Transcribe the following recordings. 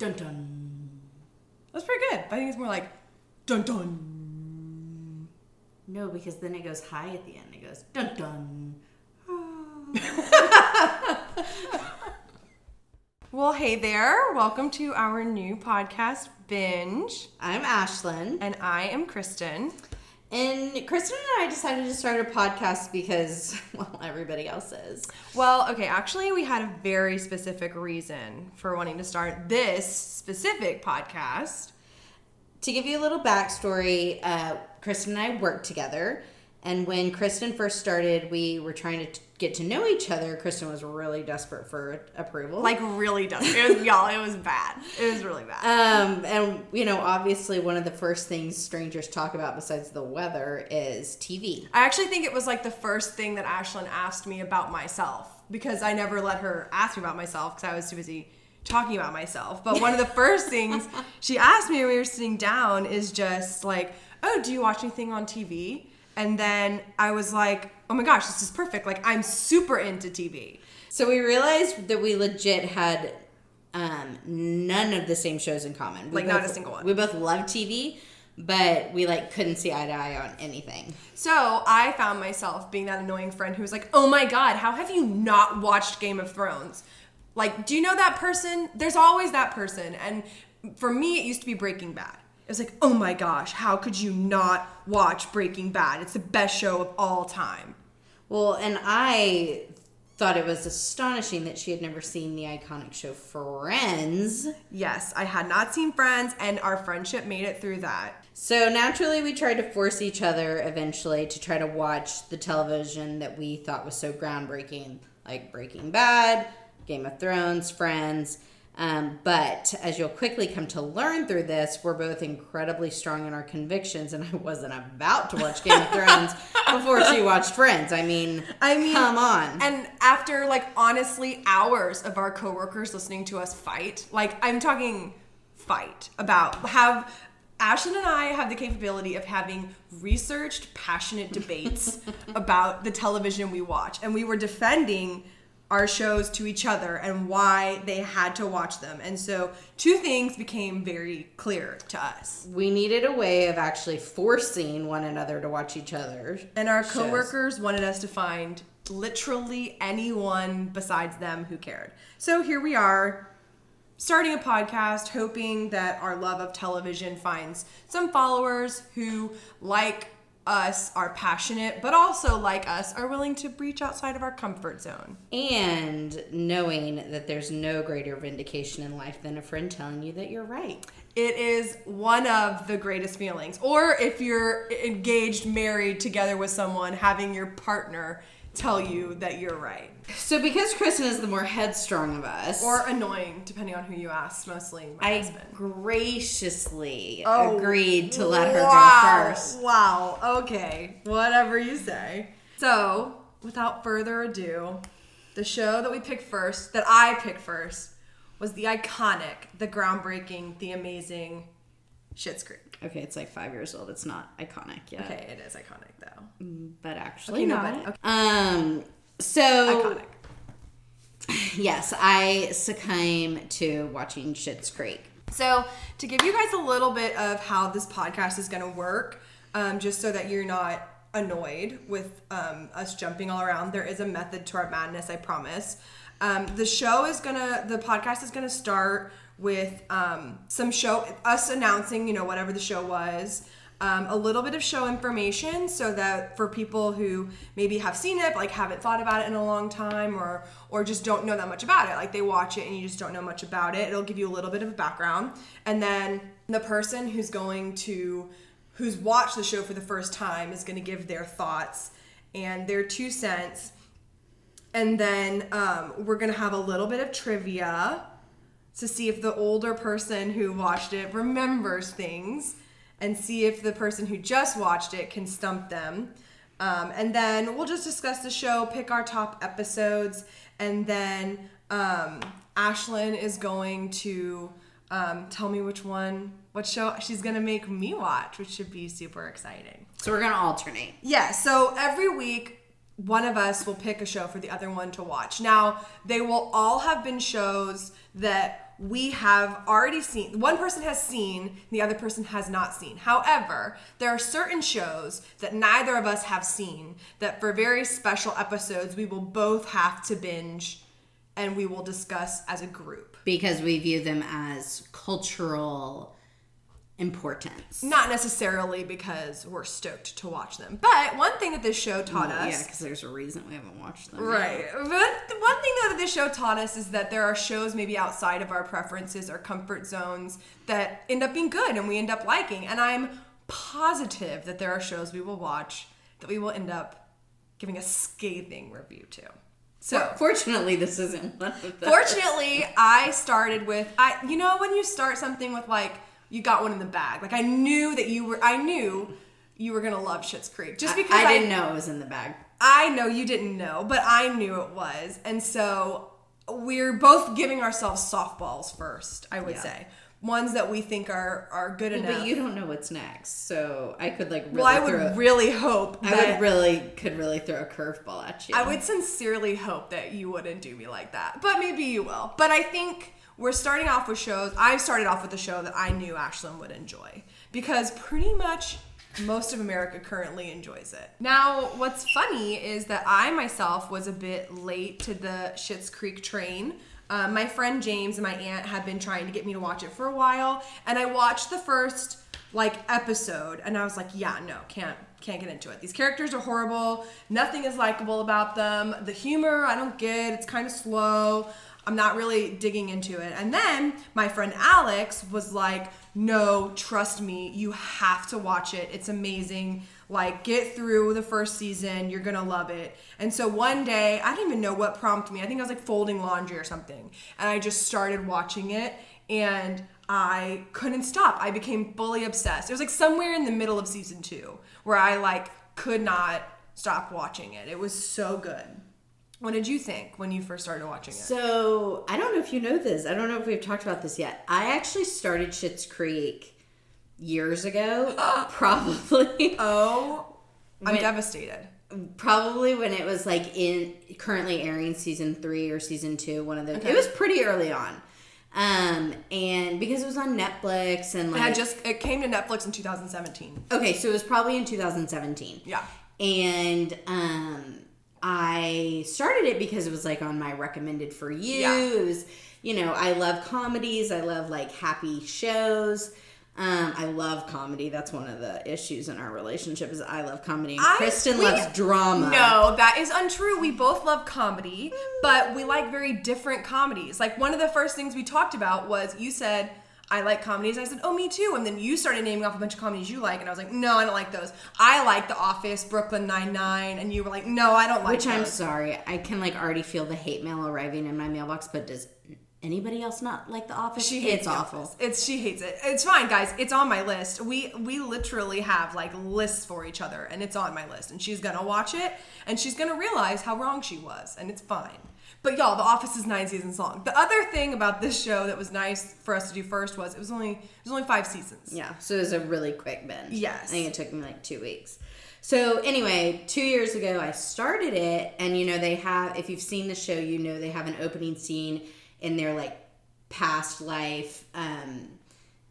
Dun dun. That's pretty good. I think it's more like dun dun. No, because then it goes high at the end. It goes dun dun. Well, hey there. Welcome to our new podcast, Binge. I'm Ashlyn. And I am Kristen. And Kristen and I decided to start a podcast because, well, everybody else is. Well, okay, actually, we had a very specific reason for wanting to start this specific podcast. To give you a little backstory, uh, Kristen and I worked together. And when Kristen first started, we were trying to t- get to know each other. Kristen was really desperate for approval. Like, really desperate. It was, y'all, it was bad. It was really bad. Um, and you know, obviously, one of the first things strangers talk about besides the weather is TV. I actually think it was like the first thing that Ashlyn asked me about myself because I never let her ask me about myself because I was too busy talking about myself. But one of the first things she asked me when we were sitting down is just like, "Oh, do you watch anything on TV?" And then I was like, "Oh my gosh, this is perfect! Like I'm super into TV." So we realized that we legit had um, none of the same shows in common. We Like, not both- a single one. We both love TV, but we like couldn't see eye to eye on anything. So I found myself being that annoying friend who was like, "Oh my god, how have you not watched Game of Thrones? Like, do you know that person? There's always that person." And for me, it used to be Breaking Bad. It was like, "Oh my gosh, how could you not watch Breaking Bad? It's the best show of all time." Well, and I thought it was astonishing that she had never seen the iconic show Friends. Yes, I had not seen Friends, and our friendship made it through that. So naturally, we tried to force each other eventually to try to watch the television that we thought was so groundbreaking, like Breaking Bad, Game of Thrones, Friends. Um, but as you'll quickly come to learn through this, we're both incredibly strong in our convictions, and I wasn't about to watch Game of Thrones before she watched Friends. I mean, I mean, come on. And after like honestly hours of our coworkers listening to us fight, like I'm talking fight about have Ashlyn and I have the capability of having researched, passionate debates about the television we watch, and we were defending our shows to each other and why they had to watch them. And so two things became very clear to us. we needed a way of actually forcing one another to watch each other. And our shows. coworkers wanted us to find literally anyone besides them who cared. So here we are, starting a podcast, hoping that our love of television finds some followers who, like us, are passionate, but also, like us, are willing to breach outside of our comfort zone. And knowing that there's no greater vindication in life than a friend telling you that you're right. It is one of the greatest feelings. Or if you're engaged, married, together with someone, having your partner tell you that you're right. So, because Kristen is the more headstrong of us, or annoying, depending on who you ask. Mostly my I husband. graciously Oh, agreed to let her wow, go first. Wow. Okay. Whatever you say. So, without further ado, the show that we picked first, that I picked first, was the iconic, the groundbreaking, the amazing Schitt's Creek. Okay, it's like five years old. It's not iconic yet. Okay, it is iconic. But actually, Okay, no, not. but- okay. Um, so, Iconic. yes, I succumb to watching Schitt's Creek. So, to give you guys a little bit of how this podcast is going to work, um, just so that you're not annoyed with um, us jumping all around, there is a method to our madness, I promise. Um, the show is gonna, the podcast is gonna start with um, some show, us announcing, you know, whatever the show was. Um, a little bit of show information so that for people who maybe have seen it but like haven't thought about it in a long time or or just don't know that much about it. Like they watch it and you just don't know much about it. It'll give you a little bit of a background. And then the person who's going to who's watched the show for the first time is going to give their thoughts and their two cents. And then um, we're going to have a little bit of trivia to see if the older person who watched it remembers things and see if the person who just watched it can stump them. Um, and then we'll just discuss the show, pick our top episodes, and then um, Ashlyn is going to um, tell me which one, what show she's going to make me watch, which should be super exciting. So we're gonna alternate. Yeah, so every week one of us will pick a show for the other one to watch. Now, they will all have been shows that we have already seen. One person has seen, the other person has not seen. However, there are certain shows that neither of us have seen that for very special episodes we will both have to binge and we will discuss as a group. Because we view them as cultural importance. Not necessarily because we're stoked to watch them. But one thing that this show taught Well, us Yeah, because there's a reason we haven't watched them. Right. But one thing though that this show taught us is that there are shows maybe outside of our preferences or comfort zones that end up being good and we end up liking. And I'm positive that there are shows we will watch that we will end up giving a scathing review to. So, Fortunately, this isn't one of them. fortunately, I started with I you know when you start something with like you got one in the bag. Like I knew that you were I knew you were to love Schitt's Creek just because I, I didn't know it was in the bag. I know you didn't know, but I knew it was. And so we're both giving ourselves softballs first, I would Yeah. say. Ones that we think are are good enough. But you don't know what's next, so I could like really well, I throw. would really hope I that would really could really throw a curveball at you. I would sincerely hope that you wouldn't do me like that. But maybe you will. But I think we're starting off with shows. I started off with a show that I knew Ashlyn would enjoy because pretty much most of America currently enjoys it. Now, what's funny is that I myself was a bit late to the Schitt's Creek train. Uh, my friend James and my aunt had been trying to get me to watch it for a while, and I watched the first like episode, and I was like, yeah, no, can't can't get into it. These characters are horrible. Nothing is likable about them. The humor, I don't get. It's kind of slow. I'm not really digging into it. And then my friend Alex was like, no, trust me, you have to watch it. It's amazing. Like, get through the first season. You're to love it. And so one day, I don't even know what prompted me. I think I was like folding laundry or something. And I just started watching it. And I couldn't stop. I became fully obsessed. It was like somewhere in the middle of season two where I like could not stop watching it. It was so good. What did you think when you first started watching it? So I don't know if you know this. I don't know if we've talked about this yet. I actually started Schitt's Creek years ago, probably. Oh, I'm When- devastated. probably when it was like in currently airing season three or season two, one of those. It was pretty early on, um, and because it was on Netflix and It like had just it came to Netflix in 2017. okay, so it was probably in 2017. Yeah. and um i started it because it was like on my recommended for you Yeah. it was you know i love comedies i love like happy shows um, I love comedy. That's one of the issues in our relationship is I love comedy. And I- Kristen we- loves drama. No, that is untrue. We both love comedy, but we like very different comedies. Like one of the first things we talked about was you said I like comedies. I said, "Oh, me too." And then you started naming off a bunch of comedies you like, and I was like, "No, I don't like those. I like The Office, Brooklyn Nine Nine," and you were like, "No, I don't like Which I'm sorry. I can like already feel the hate mail arriving in my mailbox, but does anybody else not like The Office? She hates it's awful. Office. It's she hates it. It's fine, guys. It's on my list. We we literally have like lists for each other, and it's on my list. And she's gonna watch it, and she's gonna realize how wrong she was, and it's fine. But y'all, The Office is nine seasons long. The other thing about this show that was nice for us to do first was it was only it was only five seasons. Yeah, so it was a really quick binge. Yes. I think it took me like two weeks. So anyway, two years ago I started it, and you know they have. If you've seen the show, you know they have an opening scene in their like past life um,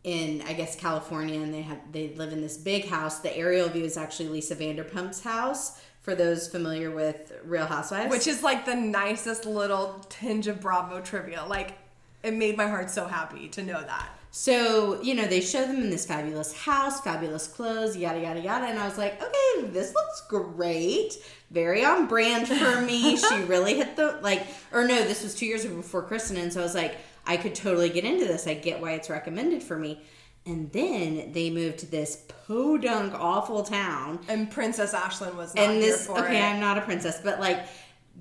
in I guess California, and they have they live in this big house. The aerial view is actually Lisa Vanderpump's house. For those familiar with Real Housewives, Which is like the nicest little tinge of Bravo trivia. Like it made my heart so happy to know that. So, you know, they show them in this fabulous house, fabulous clothes, yada, yada, yada. And I was like, okay, this looks great. Very on brand for me. she really hit the, like, or no, this was two years before Kristen. And so I was like, I could totally get into this. I get why it's recommended for me. And then they moved to this podunk awful town. And Princess Ashlyn was not And this, okay, it. I'm not a princess, but like,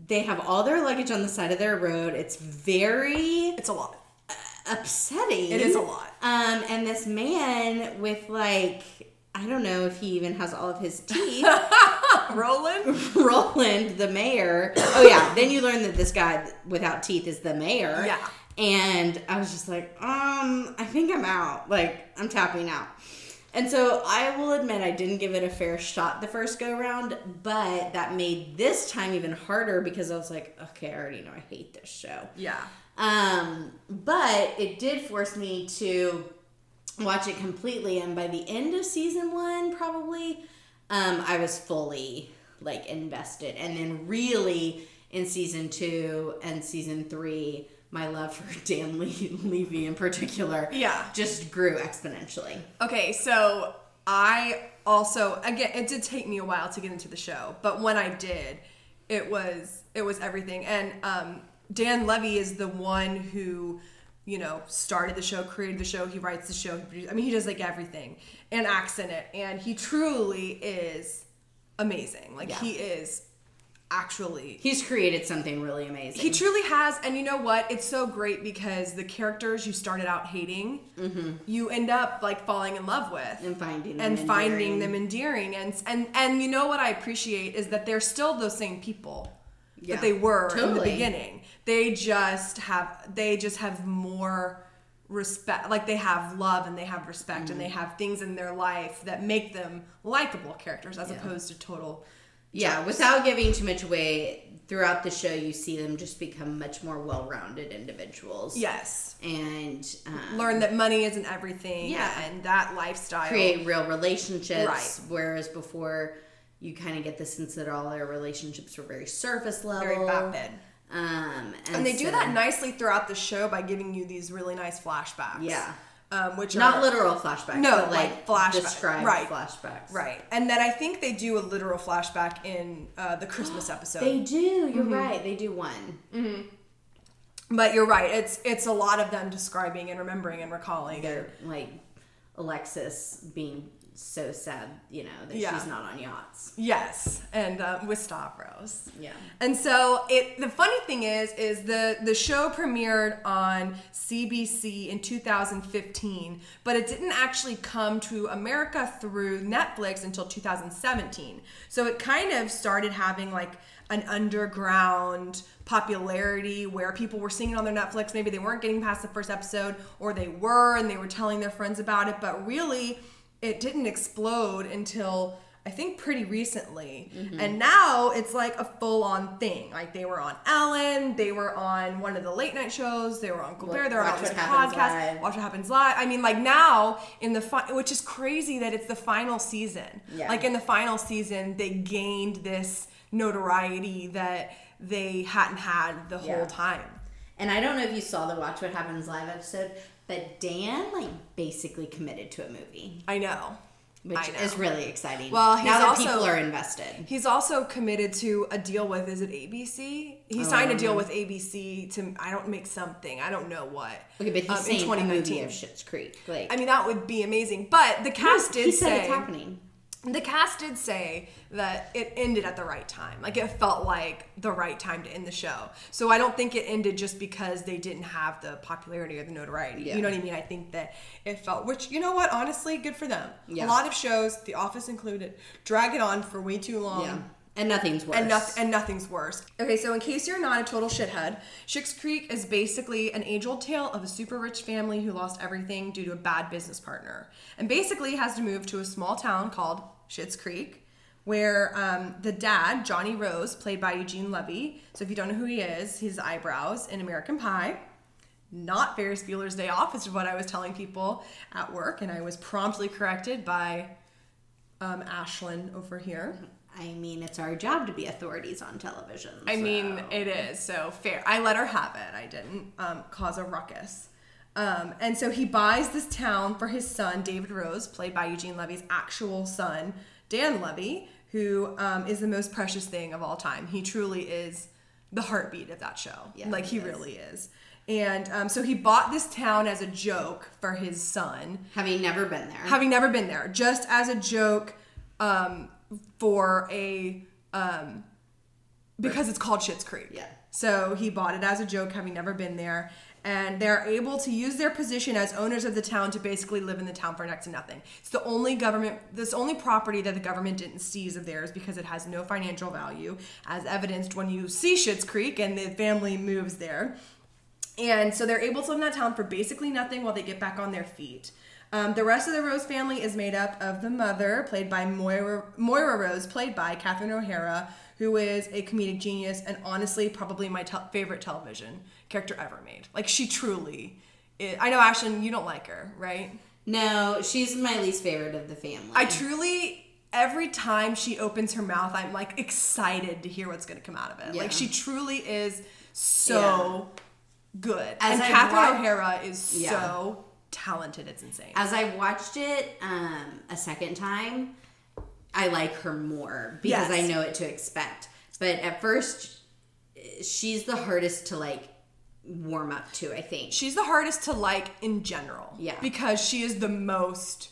they have all their luggage on the side of their road. It's very It's a lot. upsetting. It is a lot. Um, and this man with like I don't know if he even has all of his teeth. Roland? Roland, the mayor. Oh yeah. Then you learn that this guy without teeth is the mayor. Yeah. And I was just like, um, I think I'm out. Like I'm tapping out. And so I will admit I didn't give it a fair shot the first go round, but that made this time even harder because I was like, okay, I already know I hate this show. Yeah. Um, but it did force me to watch it completely, and by the end of season one, probably, um, I was fully like invested, and then really in season two and season three, my love for Dan Le- Levy in particular, Yeah. just grew exponentially. Okay, so I also again it did take me a while to get into the show, but when I did, it was it was everything. And um, Dan Levy is the one who you know started the show, created the show, he writes the show, he produces, I mean he does like everything and acts in it, and he truly is amazing. Like Yeah. he is actually He's created something really amazing. he truly has, and you know what? It's so great because the characters you started out hating, you end up like falling in love with Mm-hmm. and finding them and finding them endearing. And and and you know what I appreciate is that they're still those same people Yeah, that they were in the beginning. They just have they just have more respect like they have love and they have respect Mm-hmm. and they have things in their life that make them likable characters as opposed to total Yeah, without giving too much away, throughout the show, you see them just become much more well-rounded individuals. yes and um, learn that money isn't everything Yeah. and that lifestyle create real relationships. Right. Whereas before, you kind of get the sense that all their relationships were very surface level, very vapid. Um, and, And they do that nicely throughout the show by giving you these really nice flashbacks. Yeah. Um, which Not are, literal flashbacks, No, but like, like flashback- described right. flashbacks. Right. And then I think they do a literal flashback in uh, the Christmas episode. They do. You're Mm-hmm. right. They do one. Mm-hmm. but you're right. It's it's a lot of them describing and remembering and recalling. They're like Alexis being so sad, you know, that Yeah. she's not on yachts. Yes, and uh, with Stavros. Yeah. And so it the funny thing is is the the show premiered on CBC in 2015, but it didn't actually come to America through Netflix until 2017. So it kind of started having like an underground popularity where people were seeing it on their Netflix. Maybe they weren't getting past the first episode or they were and they were telling their friends about it, but really it didn't explode until I think pretty recently. Mm-hmm. And now it's like a full on thing. Like they were on Ellen, they were on one of the late night shows, they were on Colbert, they're on this podcast, Live. Watch What Happens Live. I mean, like now in the fi- which is crazy that it's the final season. Yeah. Like in the final season, they gained this notoriety that they hadn't had the Yeah. whole time. And I don't know if you saw the Watch What Happens live episode, but Dan like basically committed to a movie, I know. which I know. is really exciting. Well, he's now that also- people are invested. He's also committed to a deal with is it ABC? He signed a deal with ABC to I don't make something. I don't know what. Okay, but he's um, in saying a movie of Schitt's Creek. Like, I mean that would be amazing. But the cast he did said say it's happening. The cast did say that it ended at the right time. Like it felt like the right time to end the show. So I don't think it ended just because they didn't have the popularity or the notoriety. Yeah. You know what I mean? I think that it felt which you know what, honestly, good for them. Yeah. A lot of shows, The Office included, drag it on for way too long. Yeah, and nothing's worse. And, noth- and nothing's worse. Okay, so in case you're not a total shithead, Schitt's Creek is basically an age old tale of a super rich family who lost everything due to a bad business partner. And basically has to move to a small town called Schitt's Creek, where um, the dad, Johnny Rose, played by Eugene Levy. So if you don't know who he is, his eyebrows in American Pie. Not Ferris Bueller's Day Off, is what I was telling people at work, and I was promptly corrected by um, Ashlyn over here. I mean, it's our job to be authorities on television. I so- mean, it is so fair. I let her have it. I didn't um, cause a ruckus. Um, and so he buys this town for his son, David Rose, played by Eugene Levy's actual son, Dan Levy, who um, is the most precious thing of all time. He truly is the heartbeat of that show. Yeah, like, he he is. really is. And um, so he bought this town as a joke for his son having never been there. having never been there, just as a joke um, for a um, because it's called Schitt's Creek. Yeah. So he bought it as a joke, having never been there, and they're able to use their position as owners of the town to basically live in the town for next to nothing. It's the only government, this only property that the government didn't seize of theirs because it has no financial value, as evidenced when you see Schitt's Creek and the family moves there. And so they're able to live in that town for basically nothing while they get back on their feet. Um, the rest of the Rose family is made up of the mother, played by Moira, Moira Rose, played by Catherine O'Hara, who is a comedic genius and honestly probably my te- favorite television character ever made. Like she truly, is, I know Ashlyn, you don't like her, right? No, she's my least favorite of the family. I truly every time she opens her mouth, I'm like excited to hear what's going to come out of it. Yeah. Like she truly is so good, As and I Catherine O'Hara is Yeah. so talented. It's insane. As I watched it um, a second time, I like her more because Yes. I know what to expect. But at first, she's the hardest to like warm up to. I think She's the hardest to like in general. Yeah. because she is the most.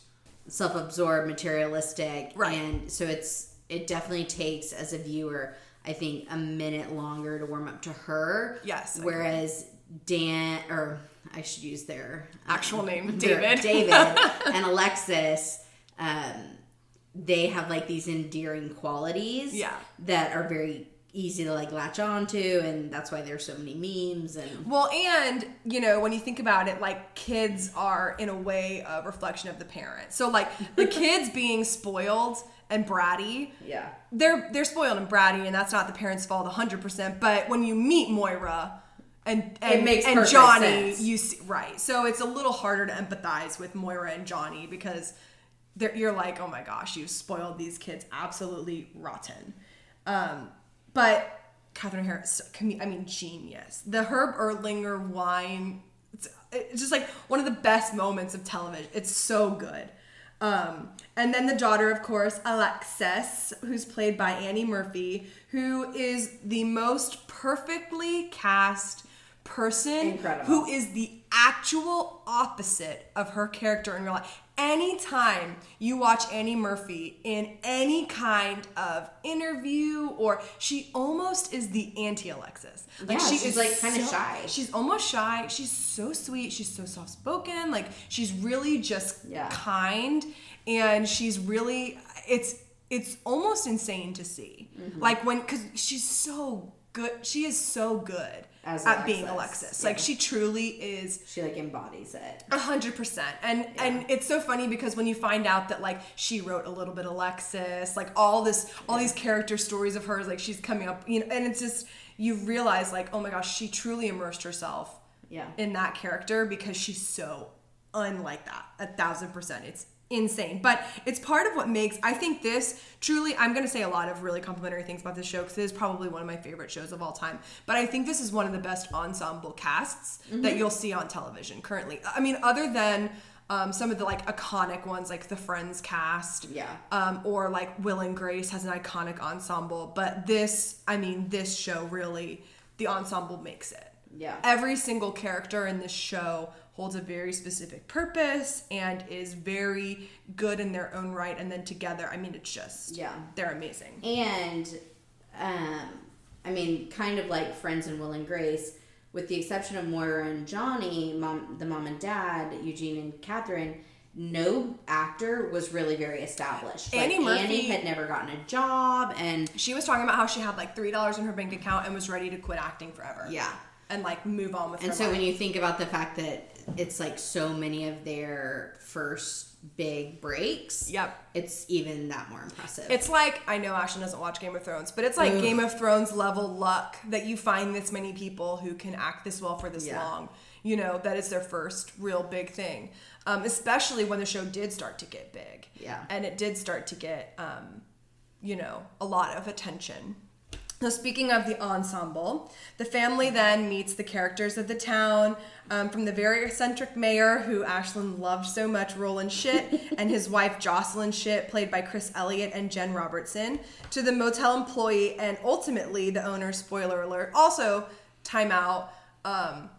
self-absorbed, materialistic, Right. and so it's it definitely takes as a viewer, I think, a minute longer to warm up to her. Yes, Whereas Dan, or I should use their um, Actual name, their- David. David and Alexis. Um, they have like these endearing qualities, Yeah. that are very easy to like latch onto, and that's why there's so many memes and Well, and you know, when you think about it, like kids are in a way a reflection of the parents. So like the kids being spoiled and bratty, yeah, they're they're spoiled and bratty, and that's not the parents' fault 100%. But when you meet Moira and and, makes and Johnny, sense. you see right. So it's a little harder to empathize with Moira and Johnny because they're, you're like, oh my gosh, you've spoiled these kids absolutely rotten. Um, but Catherine O'Hara, I mean, genius. The Herb Ertlinger wine, it's, it's just like one of the best moments of television. It's so good. Um, and then the daughter, of course, Alexis, who's played by Annie Murphy, who is the most perfectly cast person Incredible. who is the actual opposite of her character in real life. Anytime you watch Annie Murphy in any kind of interview, or she almost is the anti Alexis. Like Yeah, she's, like, kinda shy. She's almost shy. She's so sweet. She's so soft spoken. Like she's really just Yeah. kind, and she's really it's it's almost insane to see. Mm-hmm. Like when because she's so good. She is so good As at being Alexis, Alexis. yeah. Like she truly is she like embodies it. a hundred percent. And and it's so funny because when you find out that like she wrote a little bit Alexis, like all this all these character stories of hers, like she's coming up, you know, and it's just you realize like, oh my gosh, she truly immersed herself Yeah. in that character because she's so unlike that. A thousand percent. It's insane. But it's part of what makes I think this truly I'm gonna say a lot of really complimentary things about this show because it is probably one of my favorite shows of all time. But I think this is one of the best ensemble casts that you'll see on television currently. I mean, other than um, some of the like iconic ones like the Friends cast. Yeah. Um, or like Will and Grace has an iconic ensemble. But this, I mean, this show really the ensemble makes it Yeah. every single character in this show holds a very specific purpose and is very good in their own right and then together i mean it's just Yeah. they're amazing And um, I mean, kind of like Friends and Will and Grace, with the exception of Moira and Johnny, mom, the mom and dad, Eugene and Catherine. No actor was really very established. Like, Annie Murphy- Annie had never gotten a job, and she was talking about how she had like three dollars in her bank account and was ready to quit acting forever yeah. and like move on with And so life. when you think about the fact that it's like so many of their first big breaks, Yep. it's even that more impressive. It's like I know Ashlyn doesn't watch Game of Thrones, but it's like Ugh. Game of Thrones level luck that you find this many people who can act this well for this Yeah. long. You know that is their first real big thing, um, especially when the show did start to get big. Yeah. and it did start to get, um, you know, a lot of attention. So speaking of the ensemble, the family then meets the characters of the town, um, from the very eccentric mayor who Ashlyn loved so much, Roland Schitt, and his wife Jocelyn Schitt, played by Chris Elliott and Jen Robertson, to the motel employee and ultimately the owner. Spoiler alert. Also, timeout. Um,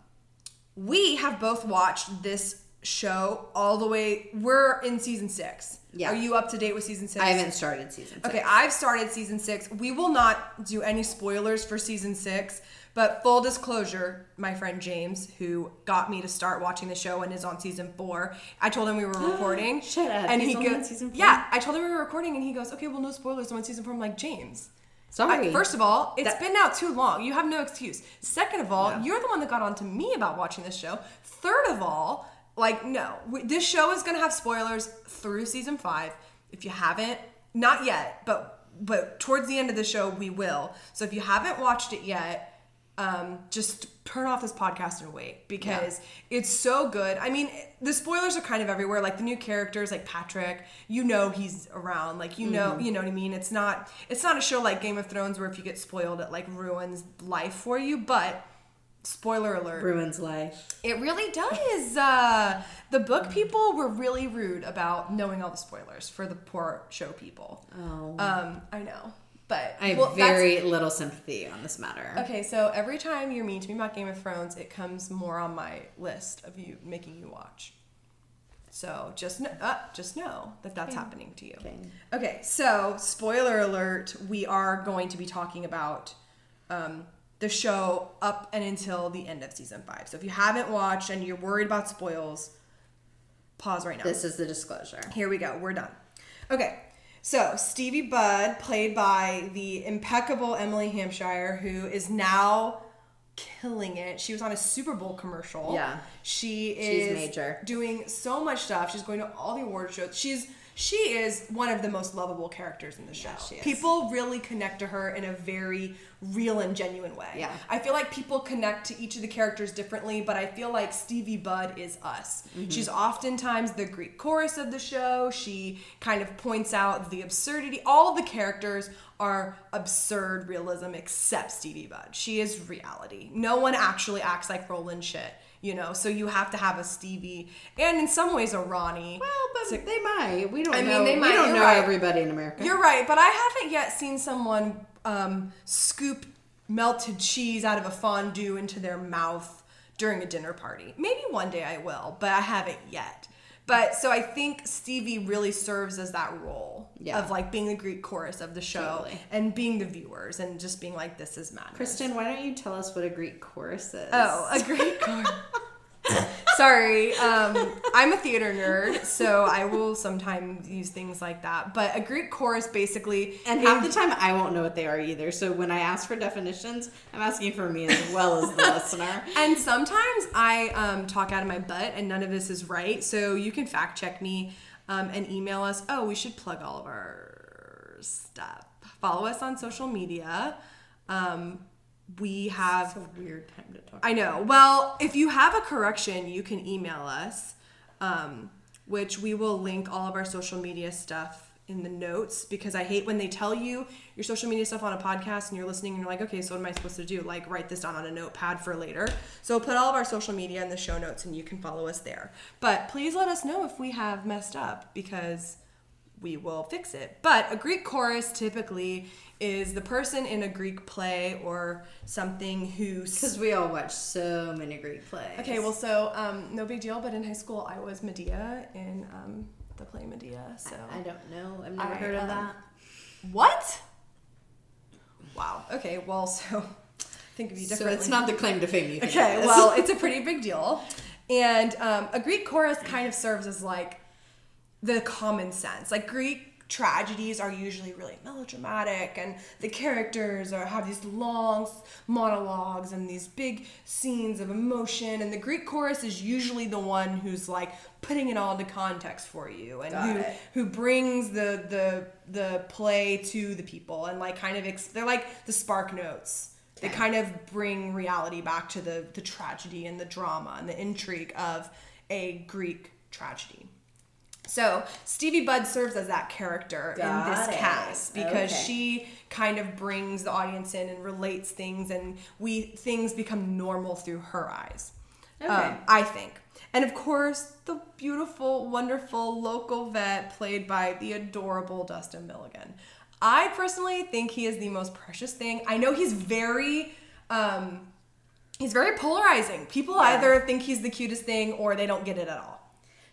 we have both watched this show all the way. We're in season six. Yeah. Are you up to date with season six? I haven't started season. Six. Okay, I've started season six. We will not do any spoilers for season six, but full disclosure, my friend James, who got me to start watching the show and is on season four, I told him we were recording. Shut up, And he's he goes, on season four? Yeah, I told him we were recording, and he goes, "Okay, well, no spoilers. I'm on season four. I'm like, James. Sorry. I- first of all, it's That- been out too long. You have no excuse. Second of all, Yeah. you're the one that got on to me about watching this show. Third of all, like no, we, this show is gonna have spoilers through season five. If you haven't, not yet, but but towards the end of the show we will. So if you haven't watched it yet, um, just turn off this podcast and wait because it's so good. I mean, the spoilers are kind of everywhere. Like the new characters, like Patrick, you know he's around. Like you know, you know what I mean. It's not it's not a show like Game of Thrones where if you get spoiled, it like ruins life for you. But spoiler alert, Ruins life. it really does. Uh, the book people were really rude about knowing all the spoilers for the poor show people. Oh. Um, I know, but I have well, very little sympathy on this matter. Okay, so every time you're mean to me about Game of Thrones, it comes more on my list of you making you watch. So just know, uh, just know that that's happening to you. Okay. Okay, so spoiler alert: we are going to be talking about um, the show up and until the end of season five. So if you haven't watched and you're worried about spoils, pause right now. This is the disclosure. Here we go. We're done. Okay. So Stevie Budd, played by the impeccable Emily Hampshire, who is now killing it. She was on a Super Bowl commercial. Yeah. She She's is major. doing so much stuff. She's going to all the award shows. She's she is one of the most lovable characters in the show. she is. People really connect to her in a very real and genuine way. Yeah. I feel like people connect to each of the characters differently, but I feel like Stevie Budd is us. Mm-hmm. She's oftentimes the Greek chorus of the show. She kind of points out the absurdity. All of the characters are absurd realism except Stevie Budd. She is reality. No one actually acts like Roland Schitt, you know? So you have to have a Stevie and in some ways a Ronnie. Well, but they might. We don't I mean, they might. We don't You're know right. everybody in America. You're right, but I haven't yet seen someone um, scoop melted cheese out of a fondue into their mouth during a dinner party. Maybe one day I will, but I haven't yet. But so I think Stevie really serves as that role Yeah. of like being the Greek chorus of the show Totally. and being the viewers and just being like, this is madness. Kristen, why don't you tell us what a Greek chorus is? Oh, a Greek chorus. Sorry, um, I'm a theater nerd, so I will sometimes use things like that. But a Greek chorus basically and half the time I won't know what they are either. So when I ask for definitions, I'm asking for me as well as the listener. And sometimes I um, talk out of my butt, and none of this is right. So you can fact check me um, and email us. Oh, we should plug all of our stuff. Follow us on social media. Um, we have. It's a weird time to talk. I know. Well, if you have a correction, you can email us, um, which we will link all of our social media stuff in the notes because I hate when they tell you your social media stuff on a podcast and you're listening and you're like, okay, so what am I supposed to do? Like, write this down on a notepad for later. So put all of our social media in the show notes and you can follow us there. But please let us know if we have messed up because we will fix it. But a Greek chorus typically is the person in a Greek play or something who Because we all watch so many Greek plays. Okay, well, so um, no big deal, but in high school I was Medea in um, the play Medea. So I don't know. I've never I, heard of um, that. what? Wow. Okay, well, so think of you differently. So it's not the claim to fame you think Okay, well, it's a pretty big deal. And um, a Greek chorus kind of serves as like the common sense. Like Greek tragedies are usually really melodramatic and the characters are have these long monologues and these big scenes of emotion and the Greek chorus is usually the one who's like putting it all into context for you and Got who it. who brings the the the play to the people and like kind of ex- they're like the spark notes. They kind of bring reality back to the the tragedy and the drama and the intrigue of a greek tragedy so stevie budd serves as that character in this it. cast because Okay. she kind of brings the audience in and relates things and we things become normal through her eyes Okay. um, I think. And of course, the beautiful, wonderful local vet played by the adorable Dustin Milligan. I personally think he is the most precious thing. I know he's very um he's very polarizing. People Yeah. either think he's the cutest thing or they don't get it at all.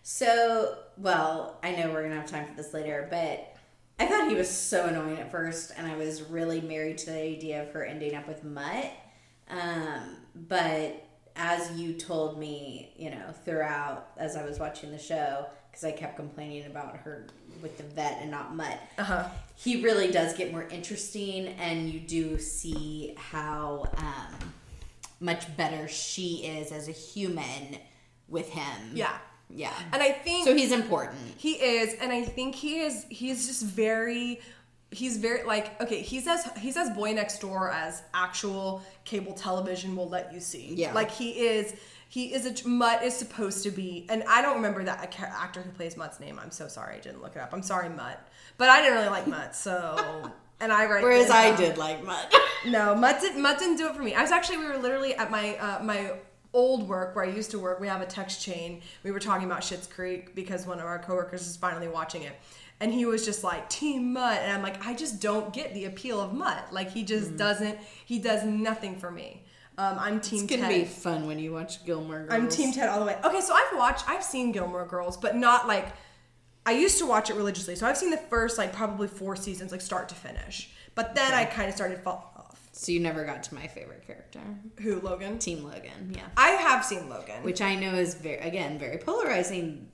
So, well, I know we're gonna have time for this later, but I thought he was so annoying at first, and I was really married to the idea of her ending up with Mutt. Um, but as you told me, you know, throughout as I was watching the show, because I kept complaining about her with the vet and not Mutt, Uh-huh. he really does get more interesting, and you do see how um, much better she is as a human with him Yeah. Yeah. And I think So he's important. he is, and I think he is. He's just very. He's very like okay. He's as he's as boy next door as actual cable television will let you see. Yeah. Like he is. He is a Mutt is supposed to be, and I don't remember that actor who plays Mutt's name. I'm so sorry, I didn't look it up. I'm sorry, Mutt, but I didn't really like Mutt, so. And I write. Whereas I did like Mutt. No, Mutt didn't, Mutt didn't do it for me. I was actually we were literally at my uh, my old work where I used to work. We have a text chain. We were talking about Schitt's Creek because one of our coworkers is finally watching it, and he was just like Team Mutt, and I'm like I just don't get the appeal of Mutt. Like he just Mm. doesn't. He does nothing for me. Um, I'm Team It's gonna be fun when you watch Gilmore Girls. I'm Team Ted all the way. Okay, so I've watched, I've seen Gilmore Girls, but not like. I used to watch it religiously, so I've seen the first like probably four seasons, like start to finish. But then I kind of started off. So you never got to my favorite character, Who Logan? Team Logan. Yeah, I have seen Logan. which I know is very again very polarizing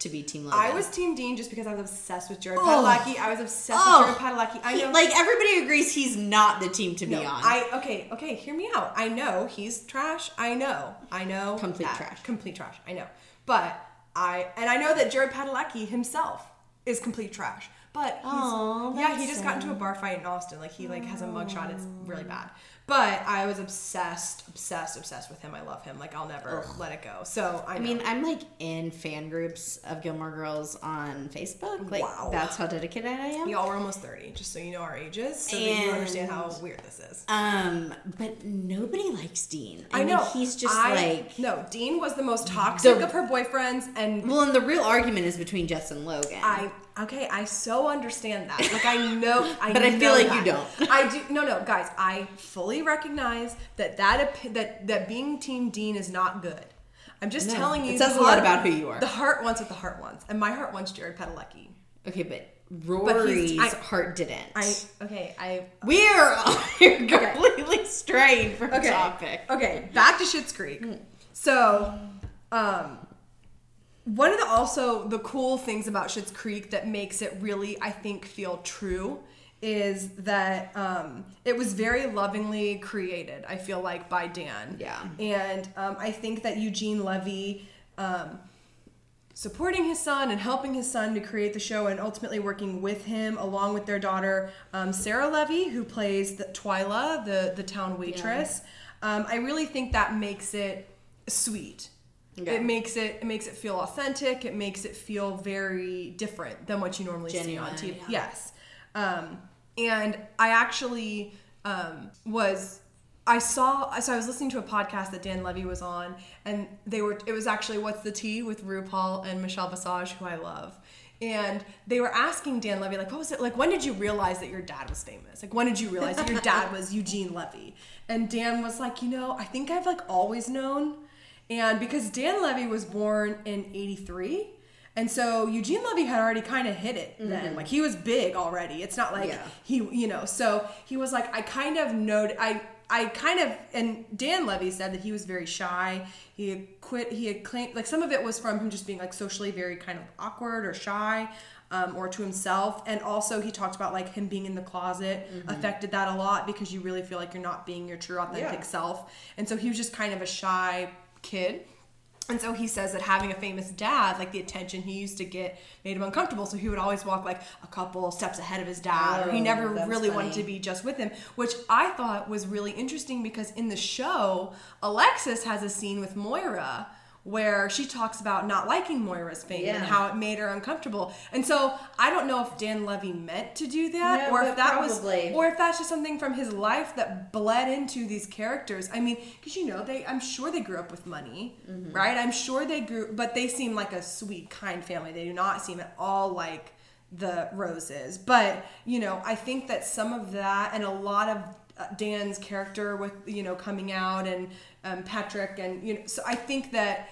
to be Team Logan. I was Team Dean just because I was obsessed with Jared Oh. Padalecki. I was obsessed Oh. with Jared Padalecki. I He- know. like everybody agrees he's not the team to be on. I okay, okay. Hear me out. I know he's trash. I know. I know. Complete that. trash. Complete trash. I know. But I and I know that Jared Padalecki himself is complete trash. But he's, Aw, yeah, he just got into a bar fight in Austin. Like he like has a mugshot. It's really bad. But I was obsessed, obsessed, obsessed with him. I love him. Like I'll never let it go. So I, I mean, I'm like in fan groups of Gilmore Girls on Facebook. Like Wow. that's how dedicated I am. y'all we're almost thirty, just so you know our ages, so that you understand how weird this is. Um, but nobody likes Dean. I mean, know he's just I- like no. Dean was the most toxic The- of her boyfriends, and well, and the real argument is between Jess and Logan. I okay. I so understand that. Like I know. I But I feel like that. you don't. I do. No, no, guys. I fully recognize that that that that being Team Dean is not good. I'm just No, telling you. it says a lot about who you are. The heart wants what the heart wants, and my heart wants Jared Padalecki. okay, but Rory's I- heart didn't. I okay. I We're you're completely strayed from okay. topic. Okay, back to Schitt's Creek. So, um, one of the also the cool things about Schitt's Creek that makes it really, I think, feel true is that um, it was very lovingly created. I feel like by Dan. Yeah. And um, I think that Eugene Levy. Um, supporting his son and helping his son to create the show and ultimately working with him along with their daughter um, sarah levy who plays the twyla the, the town waitress um, i really think that makes it sweet Yeah. it makes it it makes it feel authentic it makes it feel very different than what you normally Genuine, see on tv yeah. yes um, and i actually um, was I saw so I was listening to a podcast that Dan Levy was on and they were it was actually what's the tea with RuPaul and Michelle Visage who I love. And they were asking Dan Levy like what was it like when did you realize that your dad was famous? Like when did you realize that your dad was Eugene Levy? And Dan was like, "You know, I think I've like always known." And because Dan Levy was born in 83, and so Eugene Levy had already kind of hit it then. Like he was big already. It's not like Yeah. he, you know, so he was like, I kind of noted, I, I kind of, and Dan Levy said that he was very shy. He had quit, he had claimed, like some of it was from him just being like socially very kind of awkward or shy. Um, or to himself, and also he talked about like him being in the closet affected that a lot because you really feel like you're not being your true authentic Yeah. self, and so he was just kind of a shy kid. And so he says that having a famous dad, like the attention he used to get, made him uncomfortable. So he would always walk like a couple steps ahead of his dad, or he Oh, never really wanted to be just with him, which I thought was really interesting because in the show, Alexis has a scene with Moira where she talks about not liking Moira's fame Yeah. and how it made her uncomfortable. And so I don't know if Dan Levy meant to do that No, or if that probably. was or if that's just something from his life that bled into these characters. I mean, because you know, they I'm sure they grew up with money, Mm-hmm. right? I'm sure they grew, but they seem like a sweet, kind family. They do not seem at all like the Roses. But you know, I think that some of that and a lot of uh, Dan's character with you know coming out and um, Patrick and you know, so I think that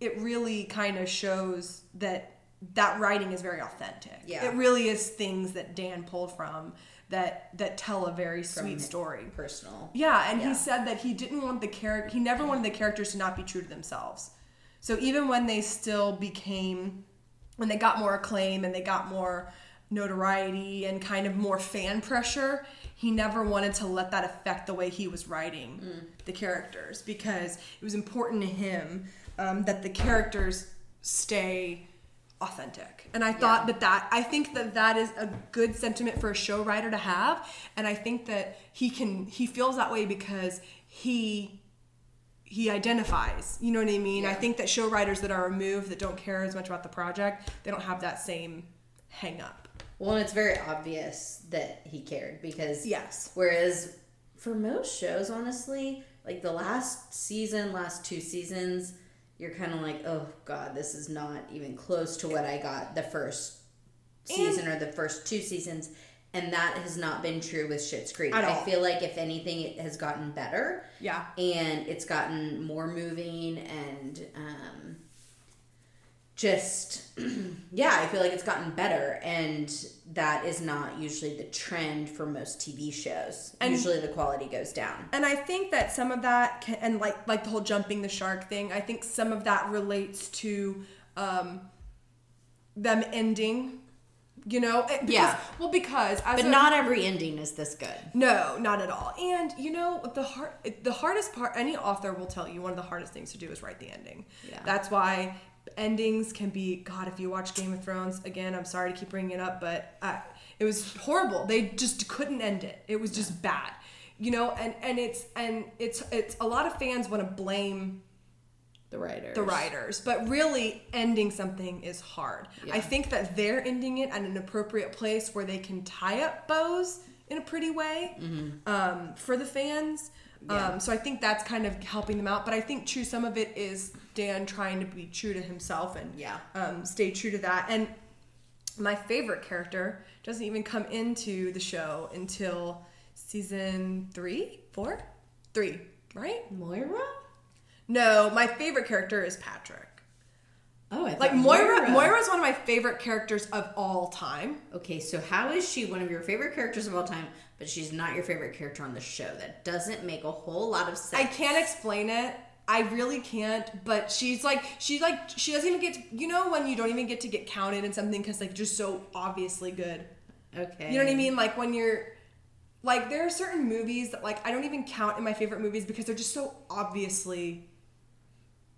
it really kind of shows that that writing is very authentic. Yeah. It really is things that Dan pulled from that that tell a very sweet story. Personal. Yeah, and Yeah. he said that he didn't want the character he never wanted the characters to not be true to themselves. So even when they still became when they got more acclaim and they got more notoriety and kind of more fan pressure, he never wanted to let that affect the way he was writing the characters because it was important to him um, that the characters stay authentic. And I thought Yeah. that that I think that that is a good sentiment for a show writer to have, and I think that he can he feels that way because he he identifies. You know what I mean? I think that show writers that are removed that don't care as much about the project, they don't have that same hang up. Well, and it's very obvious that he cared because Yes. Whereas for most shows, honestly, like the last season, last two seasons, you're kind of like, oh god, this is not even close to what I got the first season or the first two seasons, and that has not been true with Schitt's Creek. At I feel like if anything, it has gotten better Yeah. and it's gotten more moving and um, just yeah i feel like it's gotten better and that is not usually the trend for most tv shows And- usually the quality goes down And I think that some of that can, and like like the whole jumping the shark thing, I think some of that relates to um, them ending. You know, because, Yeah. Well, because as but a- not every ending is this good no, not at all. And you know, the hard, the hardest part. Any author will tell you one of the hardest things to do is write the ending. Yeah. That's why endings can be. God, if you watch Game of Thrones again, I'm sorry to keep bringing it up, but uh, it was horrible. They just couldn't end it. It was just bad. You know, and and it's and it's it's a lot of fans want to blame the writers the writers, but really ending something is hard. Yeah. I think that they're ending it at an appropriate place where they can tie up bows in a pretty way um, for the fans. Mm-hmm. Yeah. Um, so I think that's kind of helping them out. But I think true some of it is Dan trying to be true to himself and Yeah. um, stay true to that. And my favorite character doesn't even come into the show until season three, four, three, right? moira No, my favorite character is Patrick. oh I Like Moira, uh, Moira is one of my favorite characters of all time. okay so how is she one of your favorite characters of all time but she's not your favorite character on the show that doesn't make a whole lot of sense I can't explain it. I really can't. But she's like, she's like, she doesn't even get. To, you know when you don't even get to get counted in something because like just so obviously good. okay You know what I mean? Like when you're, like there are certain movies that like I don't even count in my favorite movies because they're just so obviously,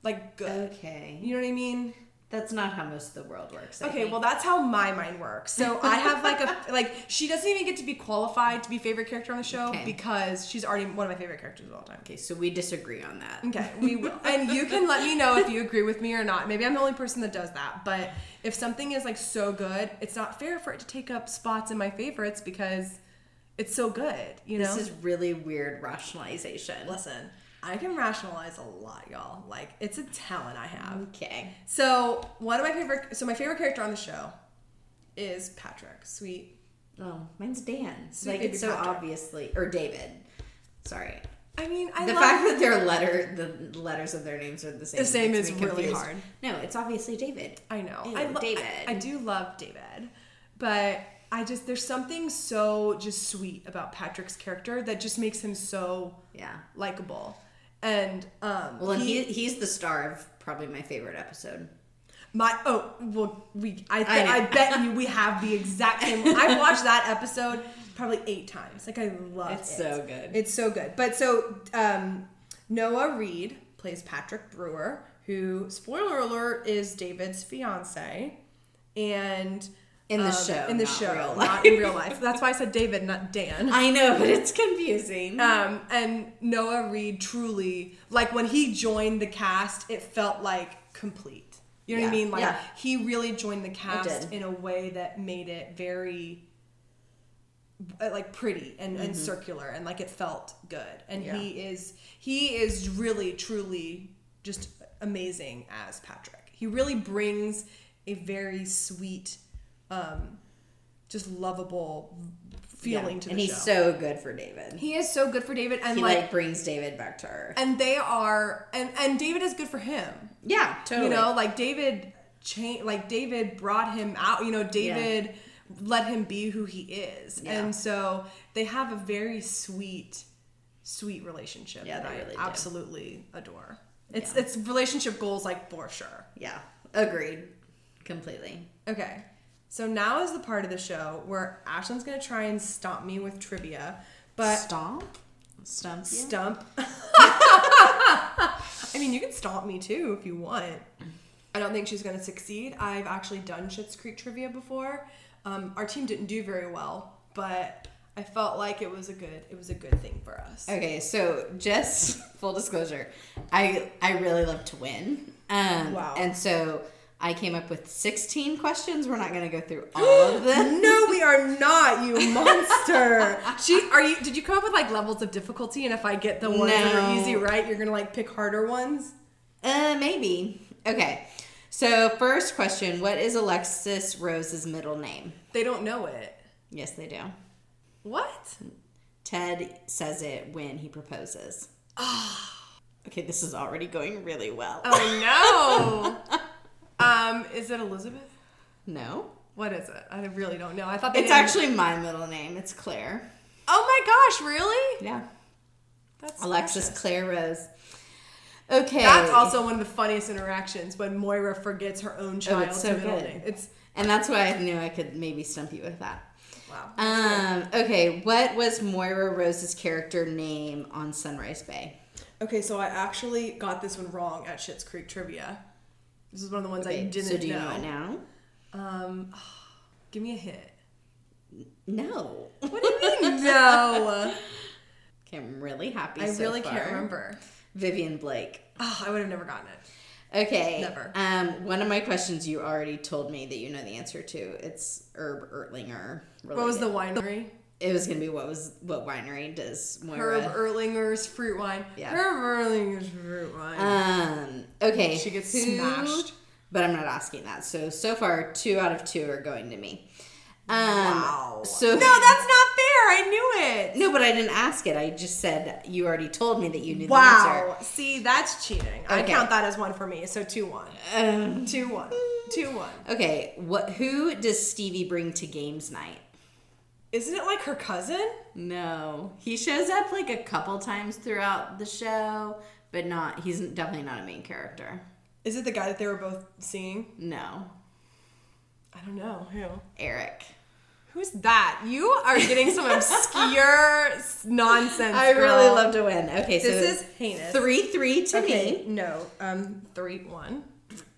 like good. okay You know what I mean? that's not how most of the world works I Okay, think. well that's how my mind works. So I have like a like she doesn't even get to be qualified to be favorite character on the show Okay. because she's already one of my favorite characters of all time. Okay, so we disagree on that. Okay, we will. And you can let me know if you agree with me or not. Maybe I'm the only person that does that. But if something is like so good, it's not fair for it to take up spots in my favorites because it's so good, you know? This is really weird rationalization. Listen, I can rationalize a lot, y'all. Like, it's a talent I have. Okay. So, one of my favorite, so my favorite character on the show is Patrick. Sweet. Oh, mine's Dan. Sweet like it's so Patrick. obviously, or David. Sorry. I mean, I the fact that their letter, the letters of their names are the same. The same is really confused. hard. No, it's obviously David. I know. Ew, I lo- David. I, I do love David, but I just there's something so just sweet about Patrick's character that just makes him so Yeah. likable. And um, Well, and he, he, he's the star of probably my favorite episode. my oh well we I I th- know. I, bet you we have the exact same. I've watched that episode probably eight times. Like I love It's it. It's so good. It's so good. But so um, Noah Reid plays Patrick Brewer, who spoiler alert is David's fiance, and In the um, show, in the not show, not in real life. That's why I said David, not Dan. I know, but it's confusing. Um, and Noah Reid truly, like when he joined the cast, it felt like complete. You know what I mean? Like yeah. he really joined the cast in a way that made it very uh, like pretty and, and circular and like it felt good. And Mm-hmm. Yeah. he is he is really truly just amazing as Patrick. He really brings a very sweet, um, just lovable feeling Yeah. to and the he's show. so good for David. he is so good for David and He like like brings David back to earth. and they are and and David is good for him. Yeah, totally. You know, like David cha- like David brought him out, you know, David let him be who he is. Yeah. And so they have a very sweet sweet relationship Yeah, that they I really do. absolutely adore. It's Yeah. it's relationship goals like for sure. yeah, agreed, completely. Okay. So now is the part of the show where Ashlyn's gonna try and stomp me with trivia, but stomp, stump, stump. I mean, you can stomp me too if you want. I don't think she's going to succeed. I've actually done Schitt's Creek trivia before. Um, our team didn't do very well, but I felt like it was a good it was a good thing for us. Okay, so just full disclosure, I I really love to win. Um, Wow. And so I came up with 16 questions. We're not going to go through all of them. no, we are not, you monster. she are you did you come up with like levels of difficulty and if I get the ones that are easy right, you're going to like pick harder ones? Uh, maybe. Okay. So first question: What is Alexis Rose's middle name? They don't know it. Yes, they do. What? Ted says it when he proposes. okay, this is already going really well. Oh no. um is it Elizabeth? No, What is it? I really don't know. I thought they it's didn't- actually my middle name. It's Claire. Oh my gosh, really? Yeah, That's Alexis precious. Claire Rose. Okay, That's also one of the funniest interactions when Moira forgets her own child's Oh, it's so middle good. name. It's and that's why I knew I could maybe stump you with that. wow. Um, okay, what was Moira Rose's character name on Sunrise Bay? Okay, so I actually got this one wrong at Schitt's Creek trivia. This is one of the ones I didn't so do you know. know it now? Um, give me a hit. No. What do you mean no? Okay, I'm really happy. I so really far. can't remember. Vivian Blake. Oh, I would have never gotten it. Okay. Never. Um, one of my questions you already told me that you know the answer to. It's Herb Ertlinger. What was the related. winery? It was gonna be what was what winery does Moira? Herb Ertlinger's fruit wine. Yeah. Herb Ertlinger's fruit wine. Um. Okay. She gets who- smashed. But I'm not asking that. So so far, two out of two are going to me. Um, wow. So no, that's not fair. I knew it. no, but I didn't ask it. I just said you already told me that you knew the answer. Wow. See, that's cheating. I count that as one for me. So two one. Um, Two one. Two one. okay. What? Who does Stevie bring to games night? Isn't it like her cousin? No, he shows up like a couple times throughout the show, but not. He's definitely not a main character. Is it the guy that they were both seeing? No, I don't know. Who? Eric. Who's that? You are getting some obscure nonsense. I girl. really love to win. Okay, so This is heinous. three three to Okay, me. no. Um, three one.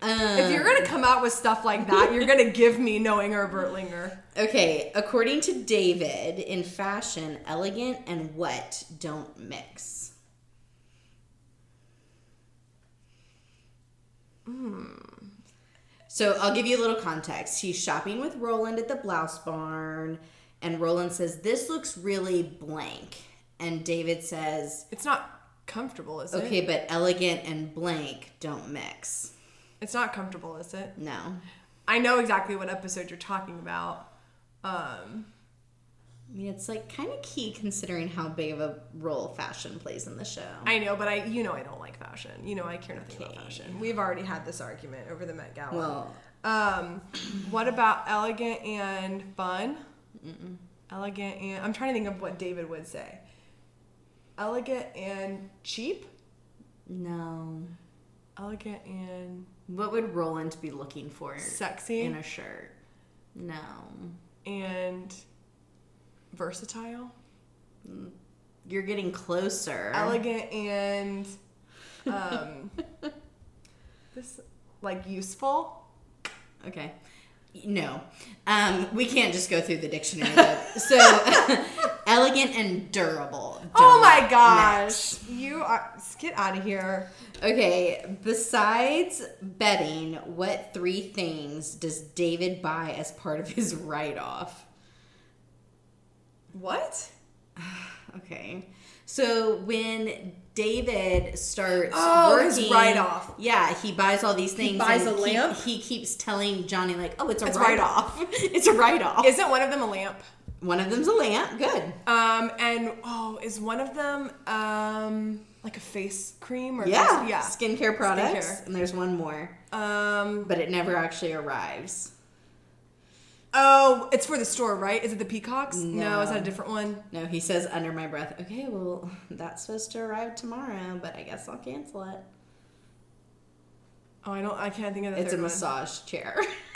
Um, If you're gonna come out with stuff like that, you're gonna give me knowing Herb Ertlinger. okay, according to David, in fashion, elegant and wet don't mix. So I'll give you a little context. He's shopping with Roland at the blouse barn, and Roland says, This looks really blank. And David says, It's not comfortable, is it? Okay, but elegant and blank don't mix. It's not comfortable, is it? No. I know exactly what episode you're talking about. Um, I mean, it's like kind of key considering how big of a role fashion plays in the show. I know, but I, you know, I don't like fashion. You know, I care nothing about fashion. We've already had this argument over the Met Gala. well, Um, what about elegant and fun? Elegant and I'm trying to think of what David would say. Elegant and cheap. no. Elegant and What would Roland be looking for sexy in a shirt? No. and versatile. You're getting closer. Elegant and um, this like useful. Okay. No. Um, we can't just go through the dictionary though. so elegant and durable. Oh my gosh! You are get out of here. Okay, besides betting, what three things does David buy as part of his write off? What? Okay. So when David starts Oh, working, write-off. Yeah, he buys all these things. He buys and a he- lamp? He, keeps telling Johnny like, "Oh, it's a write off. it's a write off." Isn't one of them a lamp? One of them's a lamp. Good. Um, and oh, is one of them um like a face cream or Yeah. yeah. Skincare products. Skincare. And there's one more, Um, but it never actually arrives. Oh, it's for the store, right? Is it the peacocks? No, No. is that a different one? No, he says under my breath, "Okay, well, that's supposed to arrive tomorrow, but I guess I'll cancel it." Oh, I don't. I can't think of the It's a one. massage chair.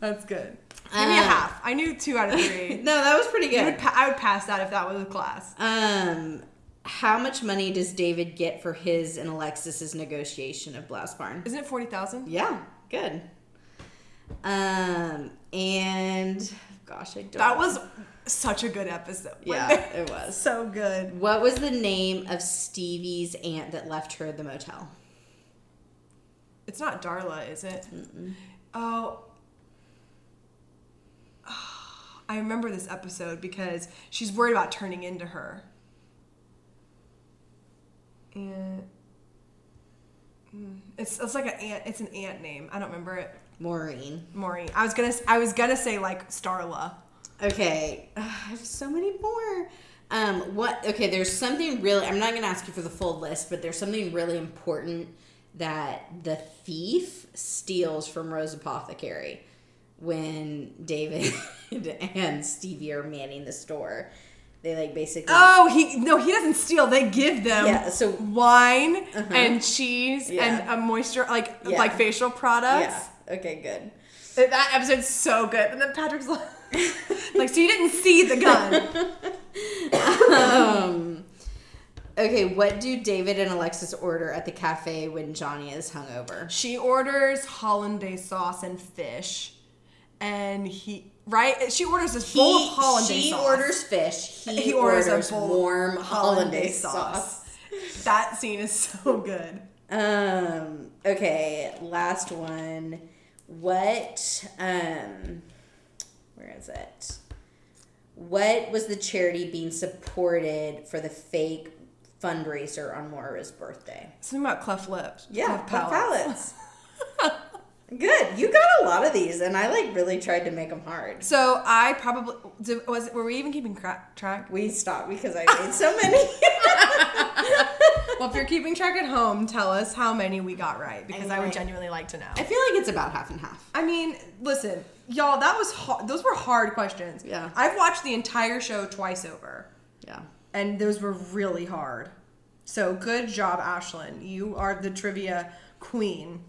That's good. Give me a Um, half. I knew two out of three. no, that was pretty good. would, pa- I would pass that if that was a class. Um, how much money does David get for his and Alexis's negotiation of Blouse Barn? Isn't it forty thousand? Yeah, good. Um, and gosh, I don't. That was such a good episode. yeah, it was. so good. What was the name of Stevie's aunt that left her the motel? It's not Darla, is it? Oh. I remember this episode because she's worried about turning into her. And Mm, it's it's like an ant. It's an ant name. I don't remember it. Maureen. Maureen. I was gonna I was gonna say like Starla. Okay, Ugh, I have so many more. Um, what? Okay, there's something really. I'm not gonna ask you for the full list, but there's something really important that the thief steals from Rose Apothecary when David and Stevie are manning the store. They like basically. Oh, he no, he doesn't steal. They give them Yeah, so- wine Uh-huh. and cheese Yeah. and a moisture like Yeah. like facial products. yeah. Okay. Good. That episode's so good. And then Patrick's like, like, so you didn't see the gun. Um. Okay, what do David and Alexis order at the cafe when Johnny is hungover? She orders hollandaise sauce and fish. And he, right? She orders this bowl of hollandaise she sauce. orders fish. He, He orders orders, a bowl warm hollandaise hollandaise sauce. That scene is so good. Um. Okay. Last one. What? Um. Where is it? What was the charity being supported for the fake fundraiser on Moira's birthday? Something about cleft lips. Yeah, cleft cleft palates. Good. You got a lot of these, and I like really tried to make them hard. So I probably did, was. Were we even keeping cra- track? We stopped because I made so many. Well, if you're keeping track at home, tell us how many we got right because I would genuinely like to know. I feel like it's about half and half. I mean, listen, y'all, that was hard. Those were hard questions. Yeah. I've watched the entire show twice over, Yeah. and those were really hard. So good job, Ashlyn. You are the trivia queen.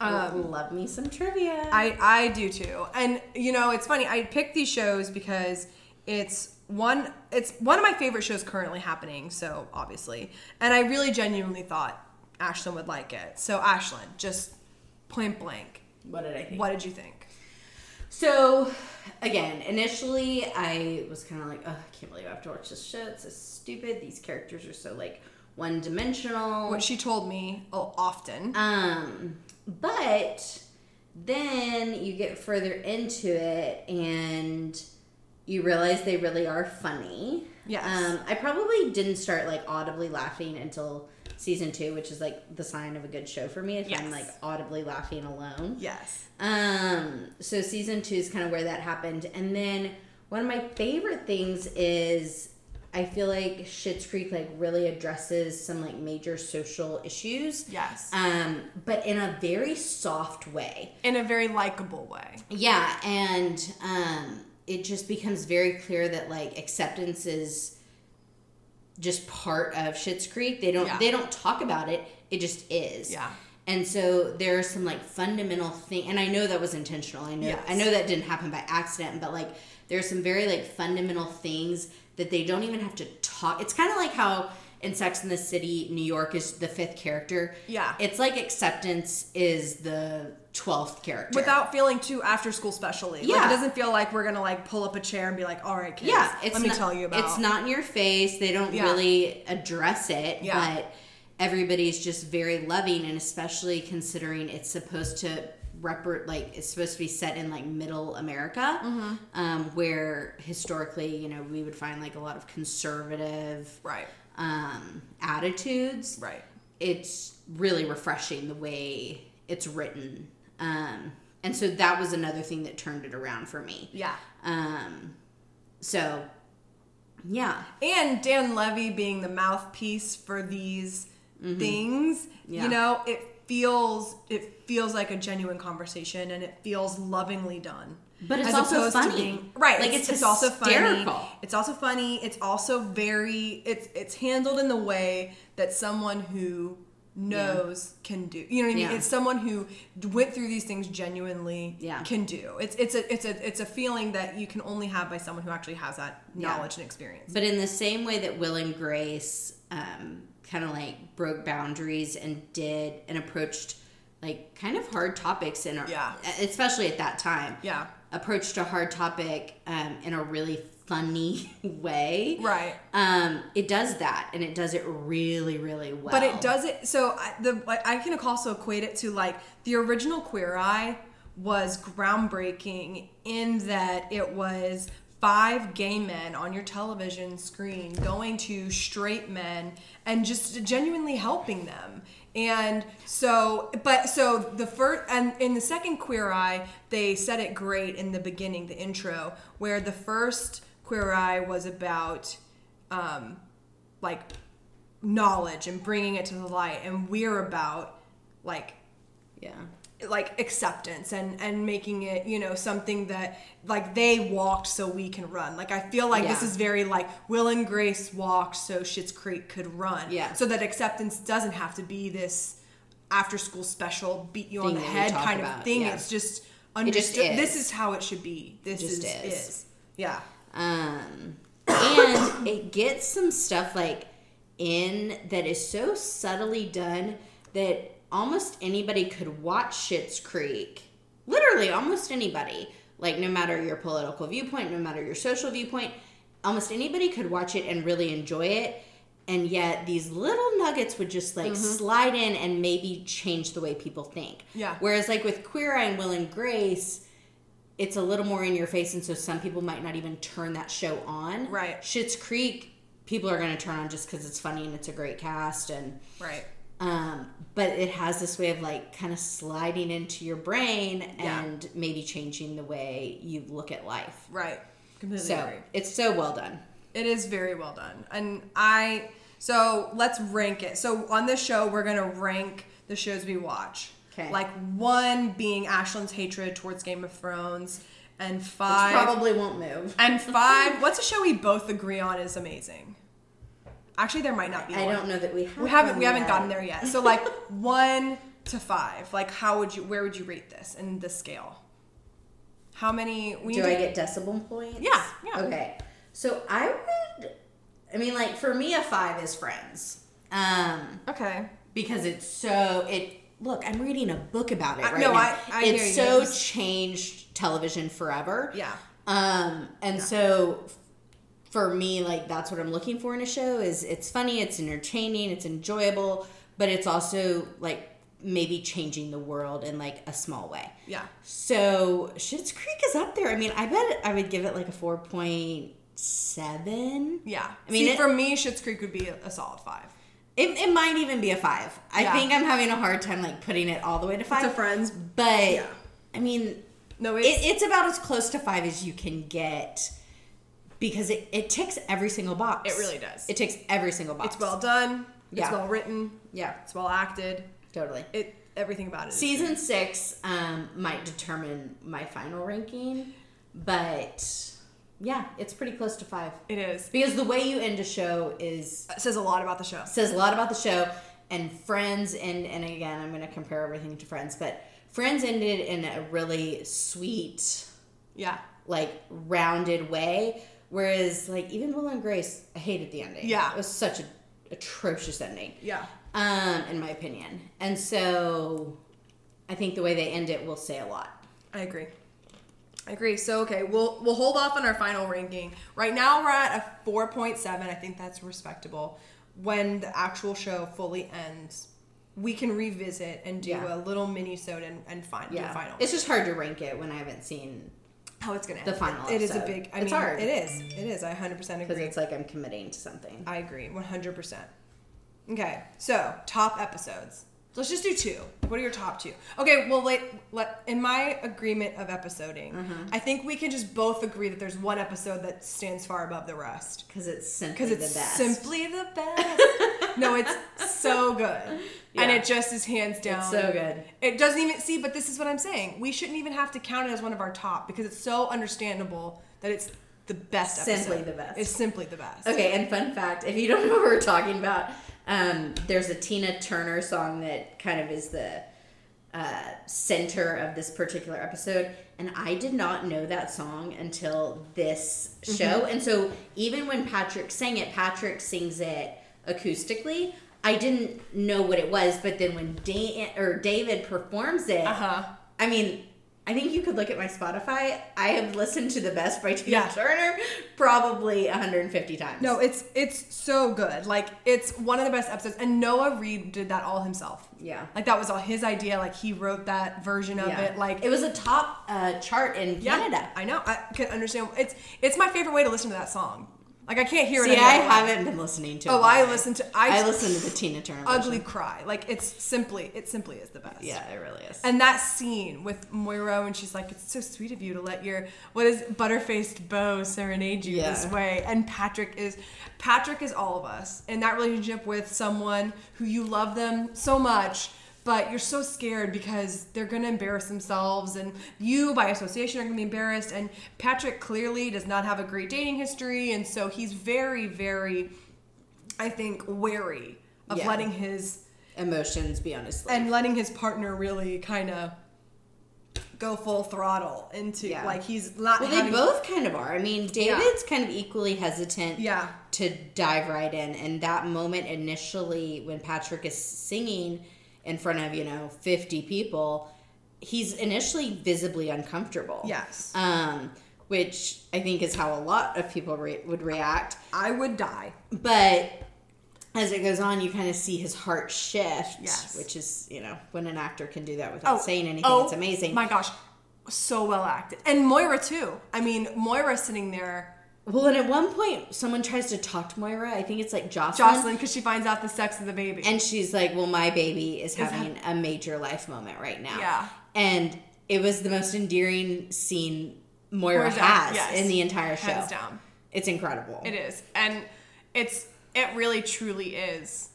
Um, love me some trivia. I I do too. And you know, it's funny. I picked these shows because it's one it's one of my favorite shows currently happening, so obviously. And I really genuinely thought Ashlyn would like it. So Ashlyn, just point blank, what did I think? what did you think? So, again, initially I was kind of like, oh, I can't believe I have to watch this show. It's so stupid. These characters are so like one dimensional. What she told me oh, often. Um, but then you get further into it and you realize they really are funny. Yes. Um, I probably didn't start like audibly laughing until season two, which is like the sign of a good show for me if I'm like audibly laughing alone. Yes. Um, so season two is kind of where that happened. And then one of my favorite things is I feel like Schitt's Creek like really addresses some like major social issues. Yes. Um, but in a very soft way. In a very likable way. Yeah, and um, it just becomes very clear that like acceptance is just part of Schitt's Creek. They don't Yeah. they don't talk about it. It just is. Yeah. And so there are some like fundamental thing, and I know that was intentional. I know Yes. I know that didn't happen by accident, but like there's some very like fundamental things that they don't even have to talk. It's kind of like how in Sex in the City, New York is the fifth character. Yeah. It's like acceptance is the twelfth character. Without feeling too after school specially. Like Yeah. it doesn't feel like we're gonna like pull up a chair and be like, all right, kids, yeah, it's let me tell you about it. It's not in your face. They don't Yeah. really address it, Yeah. but everybody's just very loving, and especially considering it's supposed to rep like it's supposed to be set in like middle America, Mm-hmm. um, where historically, you know, we would find like a lot of conservative Right. um, attitudes. Right. It's really refreshing the way it's written. Um, and so that was another thing that turned it around for me. Yeah. Um, so, yeah, and Dan Levy being the mouthpiece for these things, Mm-hmm. Yeah. you know, it feels it feels like a genuine conversation and it feels lovingly done. But it's also funny. being- right? Like, it's, it's it's also funny. It's also funny. It's also very it's it's handled in the way that someone who knows can do. You know what I mean? Yeah. It's someone who went through these things genuinely Yeah. can do. It's it's a it's a it's a feeling that you can only have by someone who actually has that Yeah. knowledge and experience. But in the same way that Will and Grace um, kind of like broke boundaries and did and approached like kind of hard topics in a, Yeah. especially at that time. Yeah. Approached a hard topic um, in a really funny way. Right. Um, it does that and it does it really, really well. But it does it. So I, the I can also equate it to like the original Queer Eye was groundbreaking in that it was five gay men on your television screen going to straight men and just genuinely helping them. And so, but so the first, and in the second Queer Eye, they said it great in the beginning, the intro, where the first Queer Eye was about, um, like knowledge and bringing it to the light and we're about like Yeah. Like acceptance and and making it you know something that like they walked so we can run like i feel like this is very like will and grace walked so Schitt's creek could run Yeah. so that acceptance doesn't have to be this after school special beat you on the head kind of thing yeah. it's just just is. this is how it should be this is, is. is yeah Um, and it gets some stuff like in that is so subtly done that almost anybody could watch Schitt's Creek. Literally, almost anybody. Like, no matter your political viewpoint, no matter your social viewpoint, almost anybody could watch it and really enjoy it. And yet, these little nuggets would just like mm-hmm. slide in and maybe change the way people think. Yeah. Whereas, like with Queer Eye and Will and Grace, it's a little more in your face, and so some people might not even turn that show on. Right. Schitt's Creek, people are going to turn on just because it's funny and it's a great cast, and right but it has this way of like kind of sliding into your brain Yeah. and maybe changing the way you look at life. right completely So agree it's so well done. It is very well done. And I so let's rank it. So on this show we're gonna rank the shows we watch. Okay. Like one being Ashlyn's hatred towards Game of Thrones, and Which five probably won't move. and five. What's a show we both agree on is amazing? Actually, there might not be. I one. don't know that we have. We haven't. We haven't yet. gotten there yet. So like one to five. Like how would you? Where would you rate this in the scale? How many? We Do I get decibel points? Yeah, yeah. Okay. So I would. I mean, like for me, a five is Friends. Um, Okay. because it's so it look i'm reading a book about it I- right no, now I- I it's you. so It's- changed television forever Yeah. um and so f- for me like that's what i'm looking for in a show is it's funny it's entertaining it's enjoyable but it's also like maybe changing the world in like a small way Yeah. so Schitt's Creek is up there. I mean, I bet I would give it like a four point seven. Yeah. I mean, See, it- for me, Schitt's Creek would be a, a solid five. It, it might even be a five. I Yeah. think I'm having a hard time like putting it all the way to five. To Friends. but Yeah. I mean, No, it, it's, it's about as close to five as you can get because it, it ticks every single box. It really does. It ticks every single box. it's well done. Yeah. It's well written. Yeah, It's well acted. totally. It everything about it. Season six um, might determine my final ranking, but yeah, it's pretty close to five. It is. Because the way you end a show is It says a lot about the show. says a lot about the show and Friends and and again I'm gonna compare everything to Friends, but Friends ended in a really sweet, Yeah. like rounded way. Whereas like even Will and Grace, I hated the ending. Yeah. It was such a atrocious ending. Yeah. Um, in my opinion. And so I think the way they end it will say a lot. I agree. I agree. So okay, we'll we'll hold off on our final ranking. Right now we're at a four point seven. I think that's respectable. When the actual show fully ends, we can revisit and do Yeah. a little mini sode and, and find a final. It's just hard to rank it when I haven't seen how it's gonna end. the final It is a big. I It's mean, hard. It is. It is. I hundred percent agree. because it's like I'm committing to something. I agree, one hundred percent. Okay, so top episodes. Let's just do two. What are your top two? Okay, well, let, let in my agreement of episoding, Mm-hmm. I think we can just both agree that there's one episode that stands far above the rest Because it's simply because it's the best. simply the best. no, it's so good, and it just is hands down. It's so good. It doesn't even see, but this is what I'm saying. We shouldn't even have to count it as one of our top because it's so understandable that it's the best. Simply episode. the best. It's simply the best. Okay, and fun fact, if you don't know what we're talking about, Um, there's a Tina Turner song that kind of is the uh, center of this particular episode, and I did not know that song until this show. And so even when Patrick sang it, Patrick sings it acoustically. I didn't know what it was, but then when da- or David performs it, Uh huh. I mean, I think you could look at my Spotify. I have listened to the best by Tina Yeah. Turner probably 150 times. No, it's it's so good. Like it's one of the best episodes. And Noah Reid did that all himself. yeah. Like that was all his idea. Like he wrote that version of Yeah. it. Like it was a top uh, chart in yeah, Canada. I know. I can understand. It's it's my favorite way to listen to that song. Like I can't hear it. See, I haven't been listening to. it Oh, I way. listen to. I, I listened to the Tina Turner. ugly version. cry. Like it's simply it simply is the best. Yeah, it really is. And that scene with Moira when she's like, "It's so sweet of you to let your what is butterfaced beau serenade you Yeah. this way." And Patrick is Patrick is all of us in that relationship with someone who you love them so much, but you're so scared because they're gonna embarrass themselves, and you by association are gonna be embarrassed. And Patrick clearly does not have a great dating history, and so he's very, very, I think, wary of Yeah. letting his Emotions be on his sleeve. and letting his partner really kind of go full throttle into Yeah. like he's not well, they both kind of are. I mean, David's kind of equally hesitant. yeah to dive right in and that moment initially when patrick is singing in front of you know 50 people he's initially visibly uncomfortable. Yes. Um which i think is how a lot of people re- would react. I would die. But as it goes on you kind of see his heart shift Yes. which is you know when an actor can do that without saying anything oh it's amazing. my gosh. So well acted. And moira too. I mean moira sitting there well and at one point someone tries to talk to moira i think it's like jocelyn jocelyn because she finds out the sex of the baby And she's like, "Well, my baby is ha- having a major life moment right now." Yeah. And it was the most endearing scene Moira Moira's has yes. in the entire show. hands down It's incredible. it is and it's it really truly is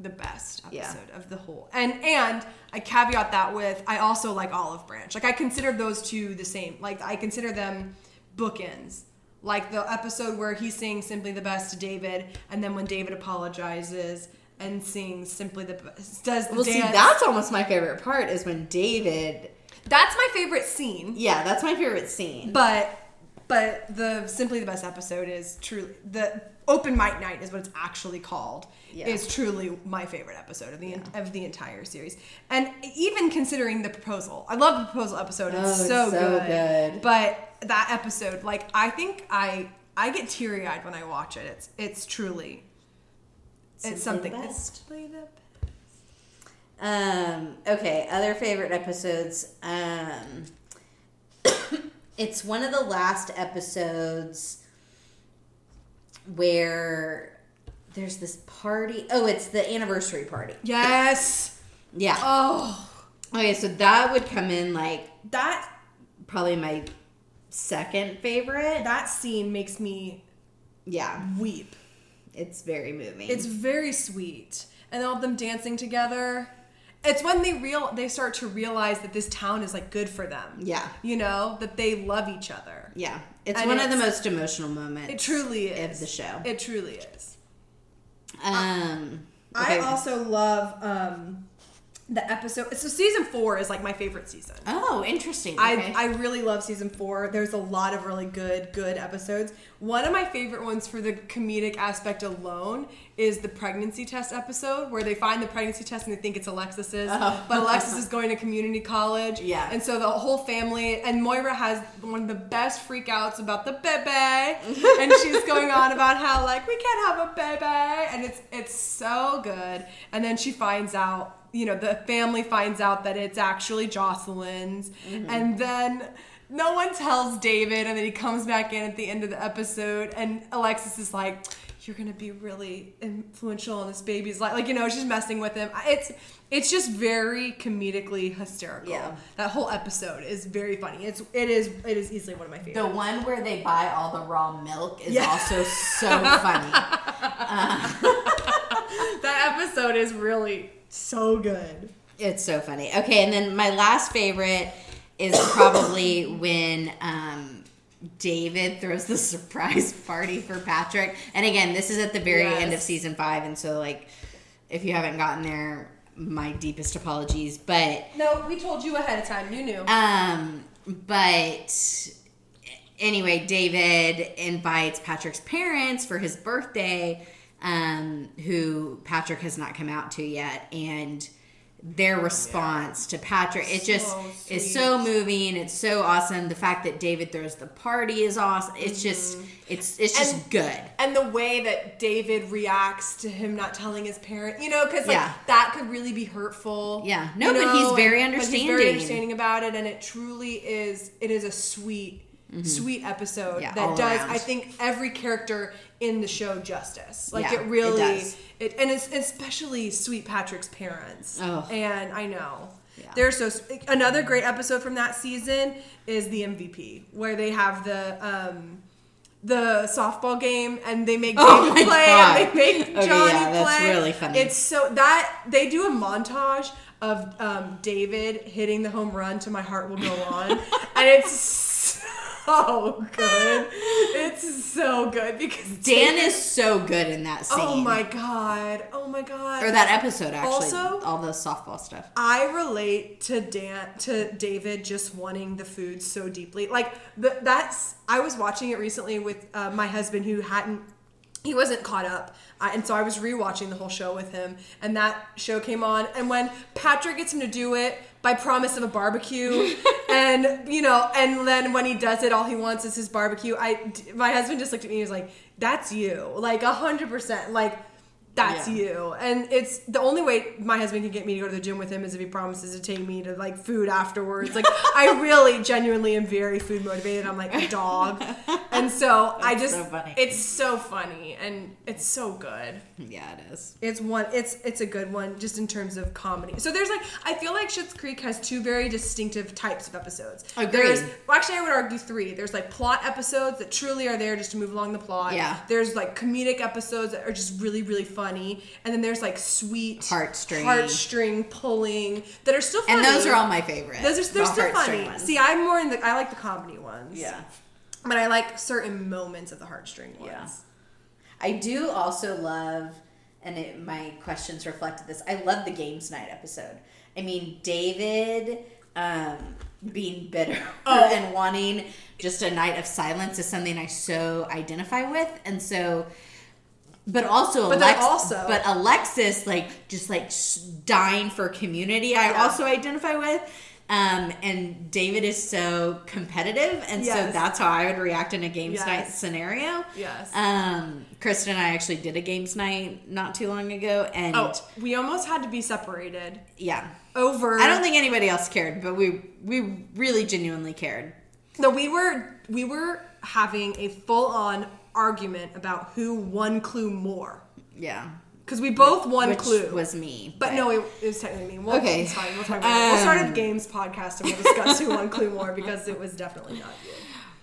the best Yeah. episode of the whole and and i caveat that with i also like olive branch like i consider those two the same like i consider them bookends like the episode where he sings simply the best to david and then when david apologizes and sings simply the best does the well, see, that's almost my favorite part is when David. that's my favorite scene Yeah, that's my favorite scene. but but the simply the best episode is truly the open mic night is what it's actually called Yeah. is truly my favorite episode of the of the entire series and even considering the proposal i love the proposal episode it's Oh, it's so, so good. good. but that episode like i think i i get teary-eyed when i watch it it's it's truly Simply it's something the it's best. Um, okay, other favorite episodes. Um, it's one of the last episodes where there's this party. Oh, it's the anniversary party. yes Yeah. oh Okay, so that would come in like that probably my second favorite. that scene makes me Yeah, weep it's very moving. It's very sweet, and all of them dancing together. It's when they real they start to realize that this town is like good for them. yeah, You know that they love each other. yeah. It's And one of the most emotional moments. It truly is of the show. It truly is. um, I okay. also love um, the episode. So season four is like my favorite season. oh, interesting. Okay. I, I really love season four. There's a lot of really good, good episodes. One of my favorite ones for the comedic aspect alone is the pregnancy test episode where they find the pregnancy test and they think it's Alexis's, Oh. but Alexis is going to community college. Yeah. And so the whole family, and Moira has one of the best freakouts about the bebe, and she's going on about how, like, we can't have a bebe, and it's, it's so good. And then she finds out you know, the family finds out that it's actually Jocelyn's, mm-hmm. and then no one tells David, and then he comes back in at the end of the episode, and Alexis is like, "You're gonna be really influential in this baby's life," like you know, she's messing with him. It's it's just very comedically hysterical. Yeah. that whole episode is very funny. It's it is it is easily one of my favorites. The one where they buy all the raw milk is Yeah. also so funny. Uh. that episode is really so good. It's so funny. Okay, and then my last favorite is probably when um, David throws the surprise party for Patrick. And again, this is at the very Yes. end of season five, and so like if you haven't gotten there, my deepest apologies. But No, we told you ahead of time. You knew. um, but anyway, David invites Patrick's parents for his birthday, um, who Patrick has not come out to yet, and their response to Patrick, it just So is so moving. It's so awesome. The fact that David throws the party is awesome. It's just, it's it's just And- good. and the way that David reacts to him not telling his parent, you know, because like Yeah. that could really be hurtful. Yeah. No, you but he's very and- but he's understanding. very understanding about it, and it truly is. It is a sweet, sweet episode Mm-hmm. Yeah, that does. around. I think every character in the show justice. Like Yeah, it it really, does. it, and it's especially sweet Patrick's parents. Oh. And I know. Yeah. They're so another great episode from that season is the MVP where they have the um the softball game and they make Oh David my play God. and they make Okay, Johnny yeah, that's play. really funny. It's so that they do a montage of um, David hitting the home run to "My Heart Will Go On," and it's so good. It's so good because Dan is so good in that scene. Oh my god! Oh my god! Or that episode, actually. Also- all the softball stuff. I relate to Dan to David just wanting the food so deeply. Like the, that's I was watching it recently with uh, my husband who hadn't he wasn't caught up. Uh, and so I was rewatching the whole show with him and that show came on and when Patrick gets him to do it by promise of a barbecue and you know and then when he does it all he wants is his barbecue. I my husband just looked at me and was like that's you. Like a 100% like that's Yeah. you. And it's the only way my husband can get me to go to the gym with him is if he promises to take me to like food afterwards. Like I really genuinely am very food motivated. I'm like a dog. And so I just so funny. it's so funny and it's so good. Yeah, it is. It's one it's it's a good one just in terms of comedy. So there's like I feel like Schitt's Creek has two very distinctive types of episodes. Agreed. There's well actually I would argue three. There's like plot episodes that truly are there just to move along the plot. Yeah. There's like comedic episodes that are just really really funny, and then there's like sweet Heartstring. heartstring pulling that are still funny. And those are all my favorites. Those are they're the still funny. ones. See, I'm more in the I like the comedy ones. yeah. But I like certain moments of the heartstring ones. Yeah. I do also love, and it, my questions reflected this. I love the games night episode. I mean, David um, being bitter Oh. and wanting just a night of silence is something I so identify with, and so. But also, But Alex- also- but Alexis, like just like dying for community, I Yeah. also identify with. Um, and David is so competitive, and so that's how I would react in a games night scenario. Yes. Um, Kristen and I actually did a games night not too long ago, and Oh, we almost had to be separated yeah, over. I don't think anybody else cared, but we we really genuinely cared. No, we were we were having a full on argument about who won Clue more Yeah, because we both won which Clue. was me, but no, it, it was technically me. We'll, Okay. it's fine. We'll talk about it. We'll start a Um, games podcast and we'll discuss who won Clue more because it was definitely not you.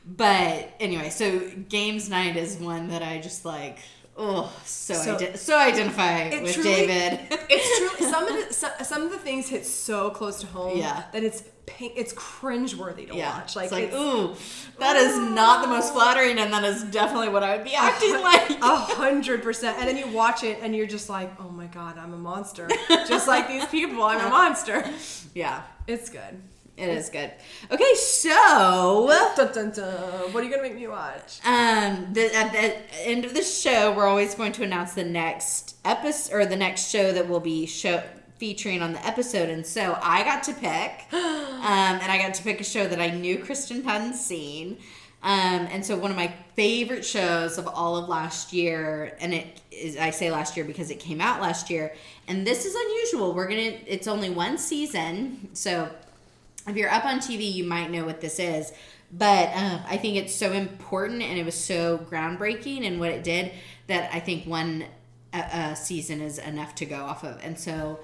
But anyway, so games night is one that I just like. Oh, so So- ide- so identify with David. It's true. Some of the some of the things hit so close to home Yeah. that it's pain, it's cringeworthy to yeah, watch. Like, it's like it's, ooh, that is not the most flattering, and that is definitely what I would be acting like. A hundred percent. And then you watch it and you're just like, oh my god, I'm a monster. just like these people, I'm a monster. yeah, It's good. it is good. Okay, so Dun, dun, dun. What are you gonna make me watch? Um, the, at the end of the show, we're always going to announce the next episode or the next show that will be show featuring on the episode. And so I got to pick, um, and I got to pick a show that I knew Kristen hadn't seen. Um, and so one of my favorite shows of all of last year, and it is I say last year because it came out last year, and this is unusual. We're gonna it's only one season, so if you're up on TV, you might know what this is. But um, I think it's so important and it was so groundbreaking in what it did that I think one uh, uh, season is enough to go off of. And so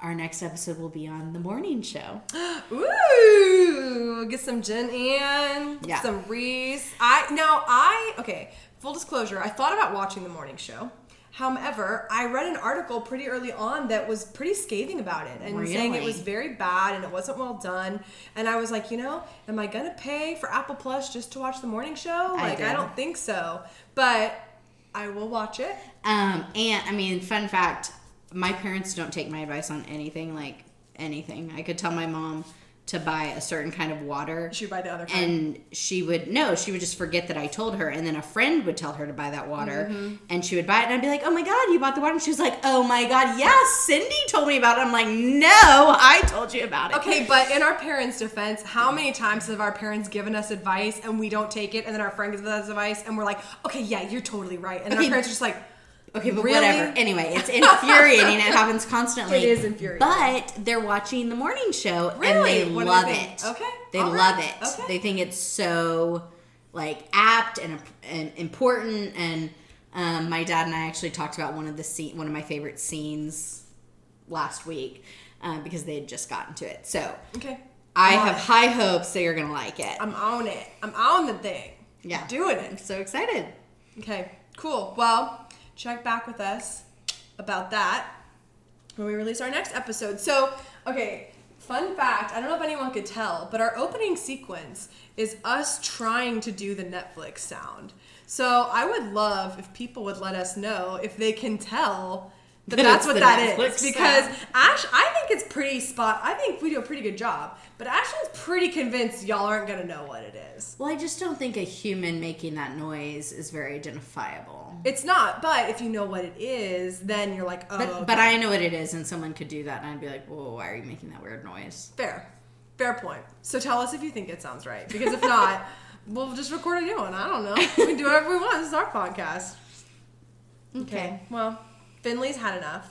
our next episode will be on the morning show. Ooh, get some Jen Ann, Yeah. some Reese. I now I okay. Full disclosure, I thought about watching the morning show. However, I read an article pretty early on that was pretty scathing about it and saying it was very bad and it wasn't well done. And I was like, you know, am I gonna pay for Apple Plus just to watch the morning show? I Like, I, did. don't think so. But I will watch it. Um, and I mean, fun fact: my parents don't take my advice on anything. Like anything, I could tell my mom to buy a certain kind of water, Should buy the other kind. and she would no, she would just forget that I told her, and then a friend would tell her to buy that water, Mm-hmm. and she would buy it, and I'd be like, "Oh my god, you bought the water!" And she was like, "Oh my god, yes, Cindy told me about it." I'm like, "No, I told you about it." Okay, but in our parents' defense, how many times have our parents given us advice and we don't take it, and then our friend gives us advice and we're like, okay, yeah, you're totally right, and then Okay. our parents are just like, Okay, but Really? whatever. Anyway, it's infuriating. it happens constantly. It is infuriating. But they're watching the morning show Really? and they What love it. Okay. They All love right. it. Okay. They think it's so like apt and, and important. And um, my dad and I actually talked about one of the scene, one of my favorite scenes last week uh, because they had just gotten to it. So okay, I have it. high hopes that you're gonna like it. I'm on it. I'm on the thing. yeah, doing it. I'm so excited. Okay, cool. Well, check back with us about that when we release our next episode. So, okay, fun fact I don't know if anyone could tell, but our opening sequence is us trying to do the Netflix sound. So, I would love if people would let us know if they can tell. That That that's what that Netflix is because sound. Ash, I think it's pretty spot. I think we do a pretty good job, but Ashlyn's pretty convinced y'all aren't gonna know what it is. Well, I just don't think a human making that noise is very identifiable. It's not, but if you know what it is, then you're like, oh, But, okay. but I know what it is, and someone could do that, and I'd be like, "Whoa, why are you making that weird noise?" fair, fair point. So tell us if you think it sounds right, because if not, we'll just record a new one. I don't know. We can do whatever we want. This is our podcast. Okay, Well, Finley's had enough.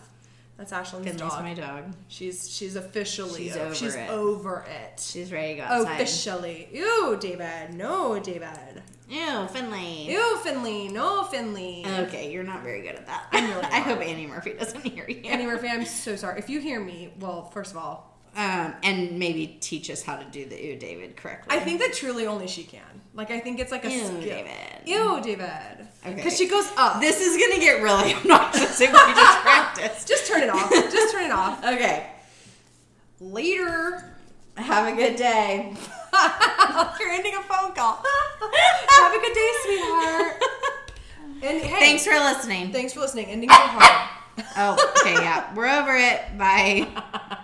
That's Ashlyn's Finley's dog. my dog. She's she's officially She's over she's it. over it. She's ready to go outside. Officially. Ew, David. No, David. Ew, Finley. Ew, Finley. No, Finley. Okay, you're not very good at that. I'm really I hope Annie Murphy doesn't hear you. Annie Murphy, I'm so sorry. If you hear me, well, first of all, um, and maybe teach us how to do the Ew David correctly. I think that truly only she can. Like I think it's like a Ew, skill. David. Ew, David. Okay. Because she goes up. this is gonna get really obnoxious if we just practice. Just turn it off. Just turn it off. Okay. Later. Have a good day. You're ending a phone call. Have a good day, sweetheart. And hey, Thanks for listening. thanks for listening. Ending so hard. Oh, okay, yeah. We're over it. Bye.